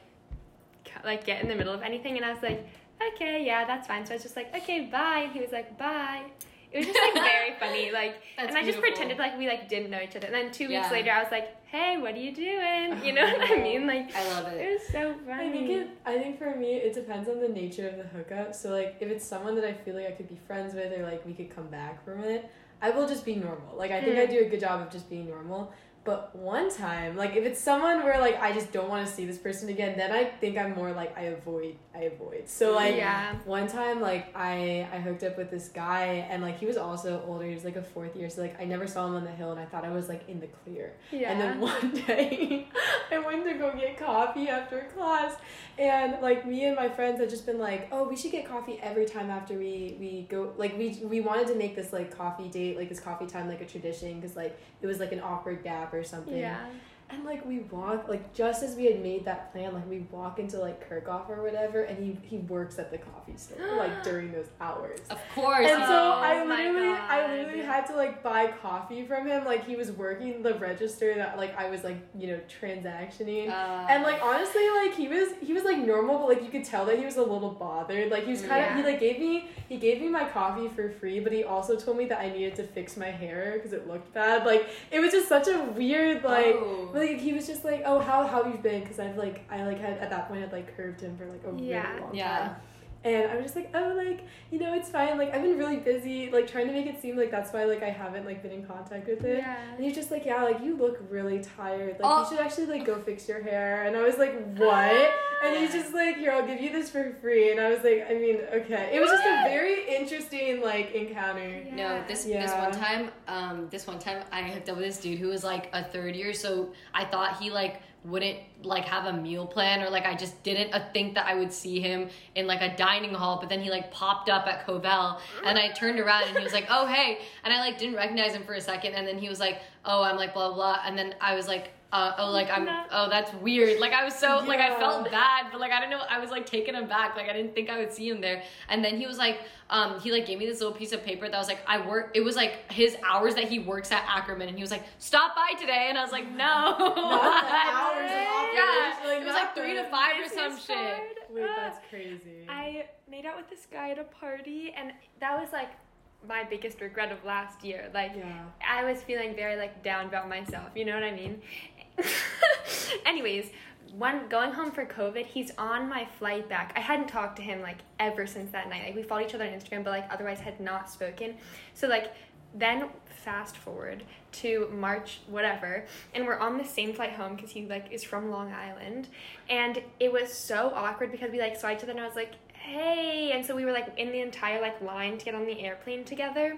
like get in the middle of anything and I was like okay yeah that's fine so I was just like okay bye and he was like bye it was just like very funny like That's and I just beautiful. pretended like we like didn't know each other and then two weeks Yeah. later I was like hey what are you doing you know what I mean like I love it. it was so funny I think it. I think for me, it depends on the nature of the hookup. So like, if it's someone that I feel like I could be friends with, or like we could come back for a minute, I will just be normal. Like I think Mm. I do a good job of just being normal. But one time, like if it's someone where like I just don't want to see this person again, then I think I'm more like I avoid. I avoid. So like yeah one time like I I hooked up with this guy and like he was also older. He was like a fourth year, so like I never saw him on the hill, and I thought I was like in the clear. yeah And then one day, I went to go get coffee after class, and like me and my friends had just been like, "Oh, we should get coffee every time after we we go." Like we we wanted to make this like coffee date, like this coffee time, like a tradition, because like it was like an awkward gap or something. yeah And like we walk, like just as we had made that plan, like we walk into like Kerckhoff or whatever, and he he works at the coffee store like during those hours. Of course. And so Oh I literally, I literally had to like buy coffee from him. Like he was working the register that like I was like you know transactioning. Uh, and like honestly, like he was he was like normal, but like you could tell that he was a little bothered. Like he was kind of he like gave me he gave me my coffee for free, but he also told me that I needed to fix my hair because it looked bad. Like it was just such a weird like. oh. Like he was just like, oh, how how you've been? Because I've like I like had at that point had like curved him for like a Yeah. really long Yeah. time. And I was just like, oh, like you know, it's fine. Like I've been really busy, like trying to make it seem like that's why like I haven't like been in contact with it. Yeah. And he's just like, yeah, like you look really tired. Like Oh. you should actually like go fix your hair. And I was like, what? And he's just like, here, I'll give you this for free. And I was like, I mean, okay. It was just a very interesting like encounter. No, Yeah. this this Yeah. one time, um, this one time I hooked up with this dude who was like a third year, so I thought he like wouldn't like have a meal plan or like I just didn't uh, think that I would see him in like a dining hall, but then he like popped up at Covel and I turned around and he was like, "Oh hey," and I like didn't recognize him for a second, and then he was like, "Oh, I'm like blah blah,", blah. and then I was like. Uh, oh, like I'm. Oh, that's weird. Like I was so like I felt bad, but like I don't know. I was like taken aback. Like I didn't think I would see him there. And then he was like, um, he like gave me this little piece of paper that was like I work. It was like his hours that he works at Ackerman, and he was like, stop by today. And I was like, no. Not hours of Yeah, operation, it was like three to five or This some is shit. hard. Wait, that's crazy. I made out with this guy at a party, and that was like my biggest regret of last year. Like, yeah. I was feeling very like down about myself. You know what I mean? Anyways, one going home for COVID, he's on my flight back. I hadn't talked to him like ever since that night. Like we followed each other on Instagram, but like otherwise had not spoken. So like then fast forward to March whatever, and we're on the same flight home because he like is from Long Island, and it was so awkward because we like saw each other and I was like, hey, and so we were like in the entire like line to get on the airplane together,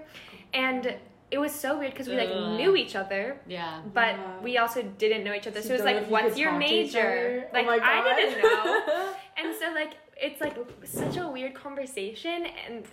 and it was so weird because we like Ugh. knew each other Yeah. but Yeah. we also didn't know each other. So So, it was you don't know like, if you what's your talk to each major? Oh like, oh I didn't know. and so, like, it's like such a weird conversation, and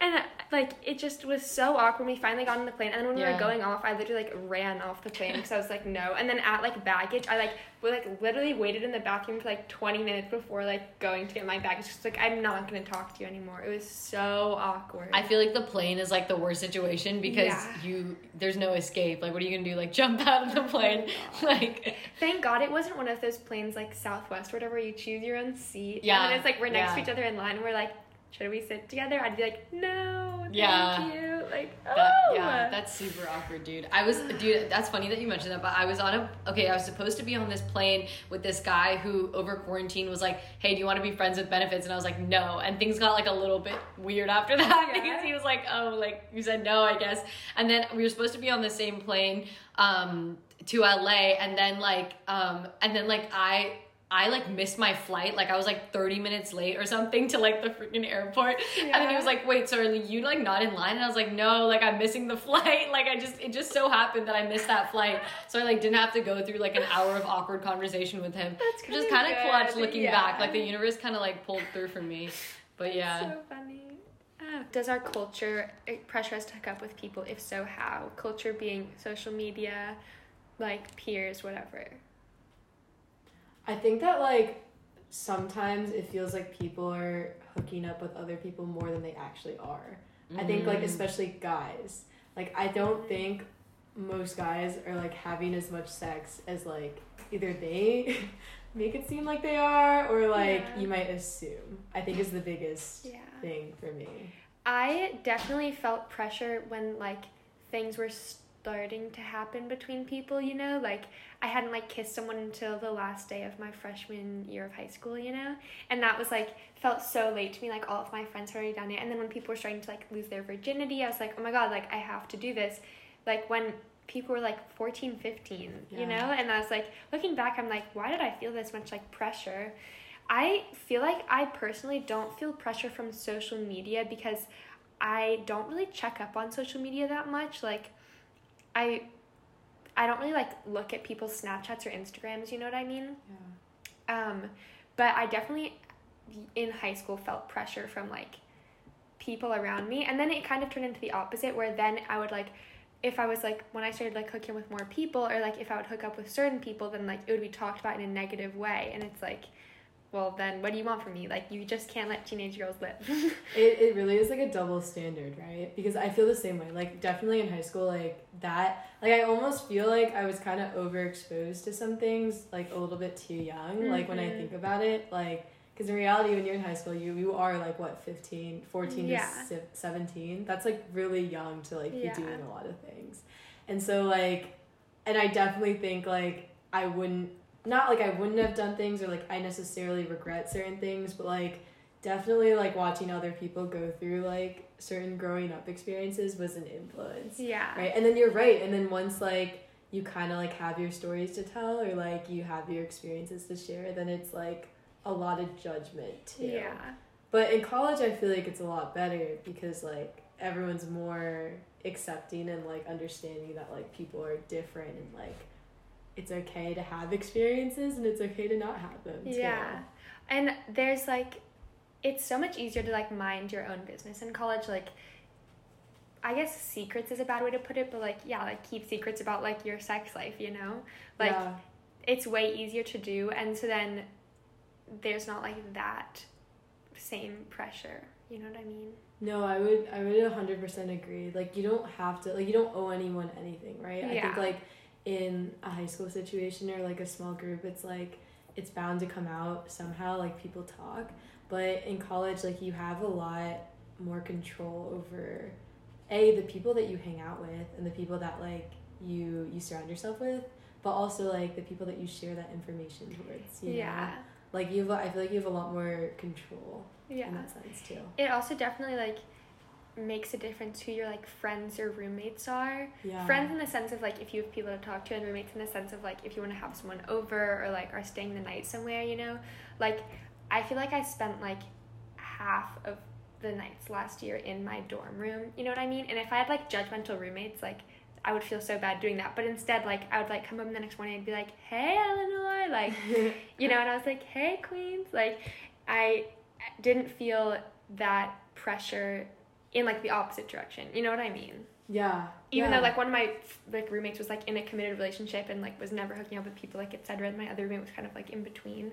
and like it just was so awkward. We finally got on the plane, and then when we were going off, I literally like ran off the plane because I was like, no. And then at like baggage, I like we like literally waited in the bathroom for like twenty minutes before like going to get my bag. It's Just like I'm not gonna talk to you anymore. It was so awkward. I feel like the plane is like the worst situation because Yeah. you there's no escape. Like, what are you gonna do? Like, jump out of the plane? Oh like, Thank God it wasn't one of those planes like Southwest or whatever you choose your own seat. Yeah, And it's like we're next yeah. to each other in line and we're like, should we sit together? I'd be like, no, thank Yeah. you. Like, oh. That, yeah, that's super awkward, dude. I was, dude, that's funny that you mentioned that, but I was on a, okay, I was supposed to be on this plane with this guy who over quarantine was like, hey, do you want to be friends with benefits? And I was like, no. And things got like a little bit weird after that Yeah. because he was like, oh, like, you said no, I guess. And then we were supposed to be on the same plane um, to LA, and then like, um, and then like I, I like missed my flight. Like I was like 30 minutes late or something to like the freaking airport. And then he was like, wait, so are you like not in line? And I was like, no, like I'm missing the flight. Like I just, it just so happened that I missed that flight. So I like didn't have to go through like an hour of awkward conversation with him. That's Which is kinda kind of clutch looking yeah. back. Like the universe kind of like pulled through for me. But yeah. So funny. Oh. Does our culture eh, pressure us to hook up with people? If so, how? Culture being social media, like peers, whatever. I think that like sometimes it feels like people are hooking up with other people more than they actually are. I think like Mm. especially guys. Like I don't think most guys are like having as much sex as like either they make it seem like they are or like Yeah. you might assume. I think is the biggest Yeah. thing for me. I definitely felt pressure when like things were starting to happen between people, you know? Like I hadn't like kissed someone until the last day of my freshman year of high school, you know? And that was like felt so late to me, like all of my friends had already done it. And then when people were starting to like lose their virginity, I was like, "Oh my god, like I have to do this." Like when people were like 14, 15, you know? And I was like looking back, I'm like, "Why did I feel this much like pressure?" I feel like I personally don't feel pressure from social media because I don't really check up on social media that much. Like, I, I don't really like look at people's Snapchats or Instagrams. You know what I mean? Yeah. Um, but I definitely in high school felt pressure from like people around me, and then it kind of turned into the opposite, where then I would like if I was like when I started like hooking with more people or like if I would hook up with certain people then like it would be talked about in a negative way and it's like well then what do you want from me like you just can't let teenage girls live It, it really is like a double standard, right? Because I feel the same way. Like definitely in high school, like that. Like I almost feel like I was kind of overexposed to some things, like a little bit too young. Like when I Mhm. think about it, like because in reality, when you're in high school, you you are like what 15, 14 Yeah. to seventeen. That's like really young to like be doing a lot of things, and so like, and I definitely think like I wouldn't not like I wouldn't have done things or like I necessarily regret certain things, but like definitely like watching other people go through like certain growing up experiences was an influence. Yeah. Right? And then you're right. And then once like you kind of like have your stories to tell or like you have your experiences to share then it's like a lot of judgment too. Yeah. But in college i feel like it's a lot better because like everyone's more accepting and like understanding that like people are different and like it's okay to have experiences and it's okay to not have them too. Yeah. And there's like it's so much easier to like mind your own business in college like I guess secrets is a bad way to put it, but like yeah, like keep secrets about like your sex life, you know? Like yeah. it's way easier to do and so then there's not like that same pressure. You know what I mean? No, I would I would hundred percent agree. Like you don't have to like you don't owe anyone anything, right? Yeah. I think like in a high school situation or like a small group, it's like it's bound to come out somehow, like people talk. But in college, like you have a lot more control over A, the people that you hang out with and the people that like you you surround yourself with, but also like the people that you share that information towards. You yeah. Know? Like you have I feel like you have a lot more control Yeah. in that sense too. It also definitely like makes a difference who your like friends or roommates are. Yeah. Friends in the sense of like if you have people to talk to, and roommates in the sense of like if you want to have someone over or like are staying the night somewhere, you know. Like I feel like I spent like half of the nights last year in my dorm room. You know what I mean? And if I had like judgmental roommates, like I would feel so bad doing that. But instead, like I would like come home the next morning and be like, "Hey, Eleanor," like you know, and I was like, "Hey, Queens," like I didn't feel that pressure in like the opposite direction. You know what I mean? Yeah. even yeah. though like one of my like roommates was like in a committed relationship and like was never hooking up with people like etc and my other roommate was kind of like in between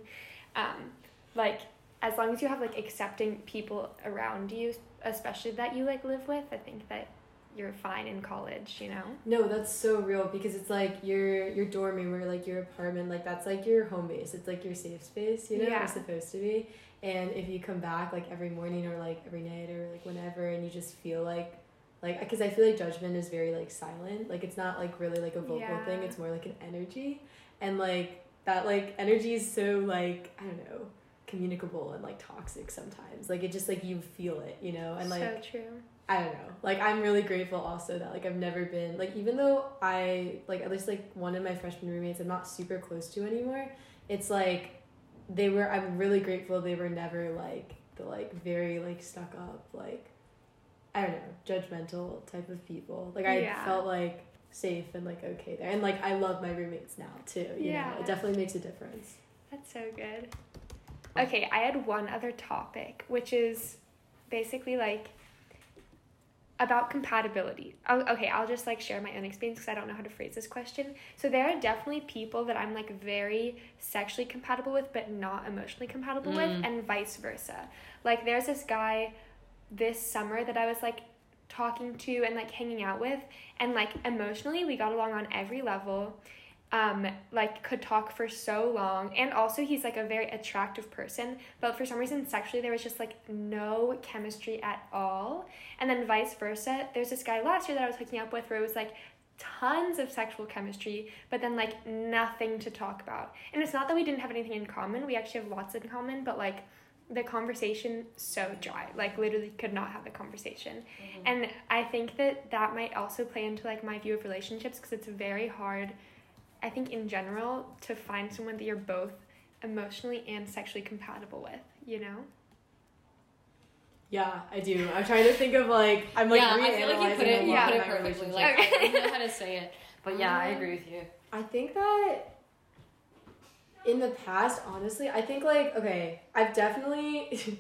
um like as long as you have like accepting people around you especially that you like live with i think that you're fine in college you know No, that's so real because it's like your your dorm room or like your apartment, like that's like your home base. It's like your safe space, you know, Yeah. it's supposed to be. And if you come back like every morning or like every night or like whenever, and you just feel like, like, because I feel like judgment is very like silent. Like it's not like really like a vocal thing. It's more like an energy, and like that like energy is so like I don't know communicable and like toxic sometimes. Like it just like you feel it, you know, and like so true I don't know. Like I'm really grateful also that like I've never been like even though I like at least like one of my freshman roommates I'm not super close to anymore. It's like they were I'm really grateful they were never like the like very like stuck up like I don't know judgmental type of people. Like I Yeah. felt like safe and like okay there and like I love my roommates now too. You Yeah. know it definitely makes a difference. That's so good. Okay, I had one other topic, which is basically like about compatibility. i okay, I'll just like share my own experience because I don't know how to phrase this question. So there are definitely people that I'm like very sexually compatible with, but not emotionally compatible with, Mm. and vice versa. Like there's this guy this summer that I was like talking to and like hanging out with, and like emotionally we got along on every level um like could talk for so long. And also he's like a very attractive person. But for some reason sexually there was just like no chemistry at all. And then vice versa there's this guy last year that i was hooking up with where it was like tons of sexual chemistry but then like nothing to talk about. And it's not that we didn't have anything in common. We actually have lots in common but like the conversation so dry. Like literally could not have a conversation. And i think that that might also play into like my view of relationships because it's very hard I think in general to find someone that you're both emotionally and sexually compatible with, you know? Yeah, I do. I'm trying to think of like I'm like yeah, I feel like you put it, reanalyzing a you lot put it my perfectly. relationships. Like Okay. I don't know how to say it, but yeah, I Um, agree with you. I think that in the past, honestly, I think like okay, I've definitely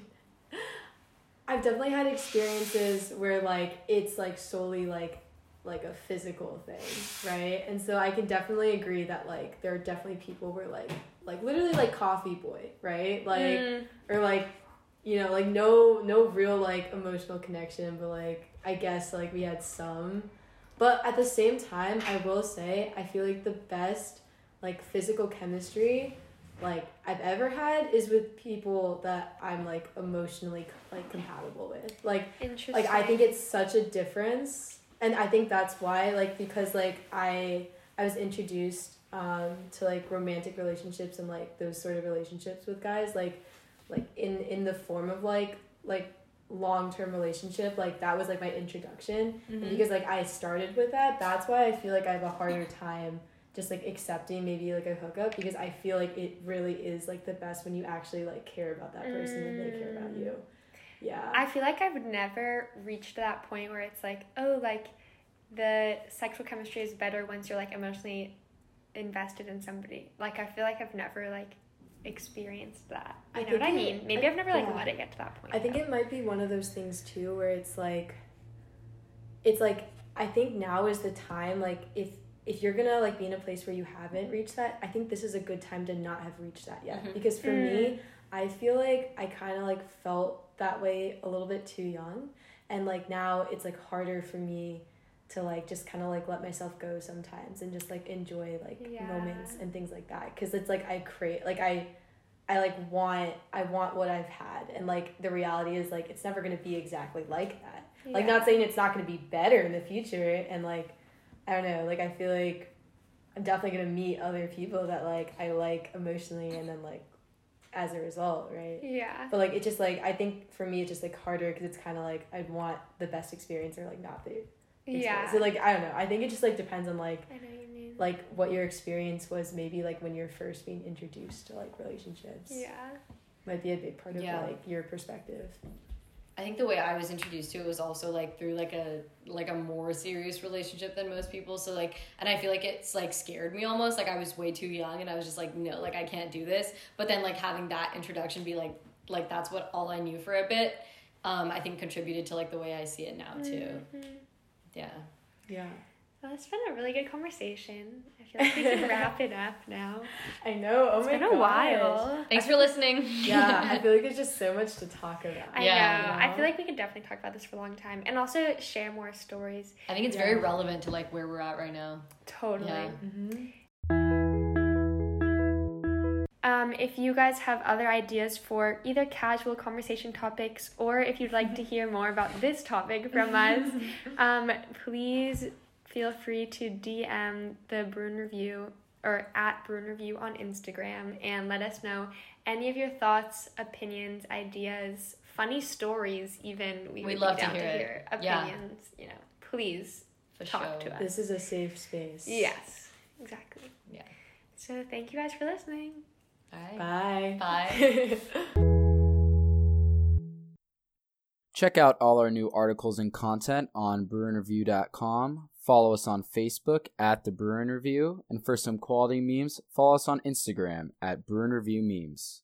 I've definitely had experiences where like it's like solely like like a physical thing, right? And so I can definitely agree that like there are definitely people where like like literally like coffee boy, right? Like Mm, or like you know like no no real like emotional connection but like i guess like we had some but at the same time i will say i feel like the best like physical chemistry like i've ever had is with people that i'm like emotionally like compatible with like interesting. like i think it's such a difference and i think that's why like because like i i was introduced um to like romantic relationships and like those sort of relationships with guys like like in in the form of like like long-term relationship like that was like my introduction and Mhm. because like i started with that that's why i feel like i have a harder time just like accepting maybe like a hookup because i feel like it really is like the best when you actually like care about that person and they care about Mm. you yeah I feel like I would never reach to that point where it's like, oh, like the sexual chemistry is better once you're like emotionally invested in somebody. Like I feel like I've never like experienced that. I know what I mean? it- Maybe I- I've never like yeah. let it get to that point. I think though. it might be one of those things too where it's like it's like I think now is the time like if if you're gonna like be in a place where you haven't reached that, I think this is a good time to not have reached that yet. Mhm. Because for Mm. me, I feel like I kind of like felt that way a little bit too young, and like now it's like harder for me to like just kind of like let myself go sometimes and just like enjoy like Yeah. moments and things like that because it's like I create like I I like want I want what I've had and like the reality is like it's never gonna be exactly like that. Like not saying it's not gonna be better in the future and like I don't know, like I feel like I'm definitely gonna meet other people that like I like emotionally and then like as a result, right? Yeah. But like it just like I think for me it's just like harder because it's kind of like I'd want the best experience or like not the experience. Yeah. So like I don't know. I think it just like depends on like I know you mean. like what your experience was maybe like when you're first being introduced to like relationships yeah. might be a big part of Yeah. like your perspective I think the way I was introduced to it was also like through like a like a more serious relationship than most people. So like, and I feel like it's like scared me almost. Like I was way too young, and I was just like, no, like I can't do this. But then like having that introduction be like like that's what all I knew for a bit. Um, I think contributed to like the way I see it now too. Mhm. Yeah. yeah Well, it's been a really good conversation. I feel like we can wrap it up now. i know oh It's my been a gosh. while. Thanks for listening. yeah i feel like there's just so much to talk about I Yeah. know. I feel like we can definitely talk about this for a long time and also share more stories. I think it's Yeah. very relevant to like where we're at right now. Totally. Yeah. mm-hmm. Um, if you guys have other ideas for either casual conversation topics or if you'd like to hear more about this topic from us, um, please feel free to DM the Bruin Review or at Bruin Review on Instagram and let us know any of your thoughts, opinions, ideas, funny stories, even. We We'd would be love to hear it. Yeah. opinions. You know, please For talk sure. to us. this is a safe space Yes, exactly. Yeah. So thank you guys for listening. All right. bye Bye. Check out all our new articles and content on BruinReview.com. Follow us on Facebook at The Bruin Review. And for some quality memes, follow us on Instagram at Bruin Review Memes.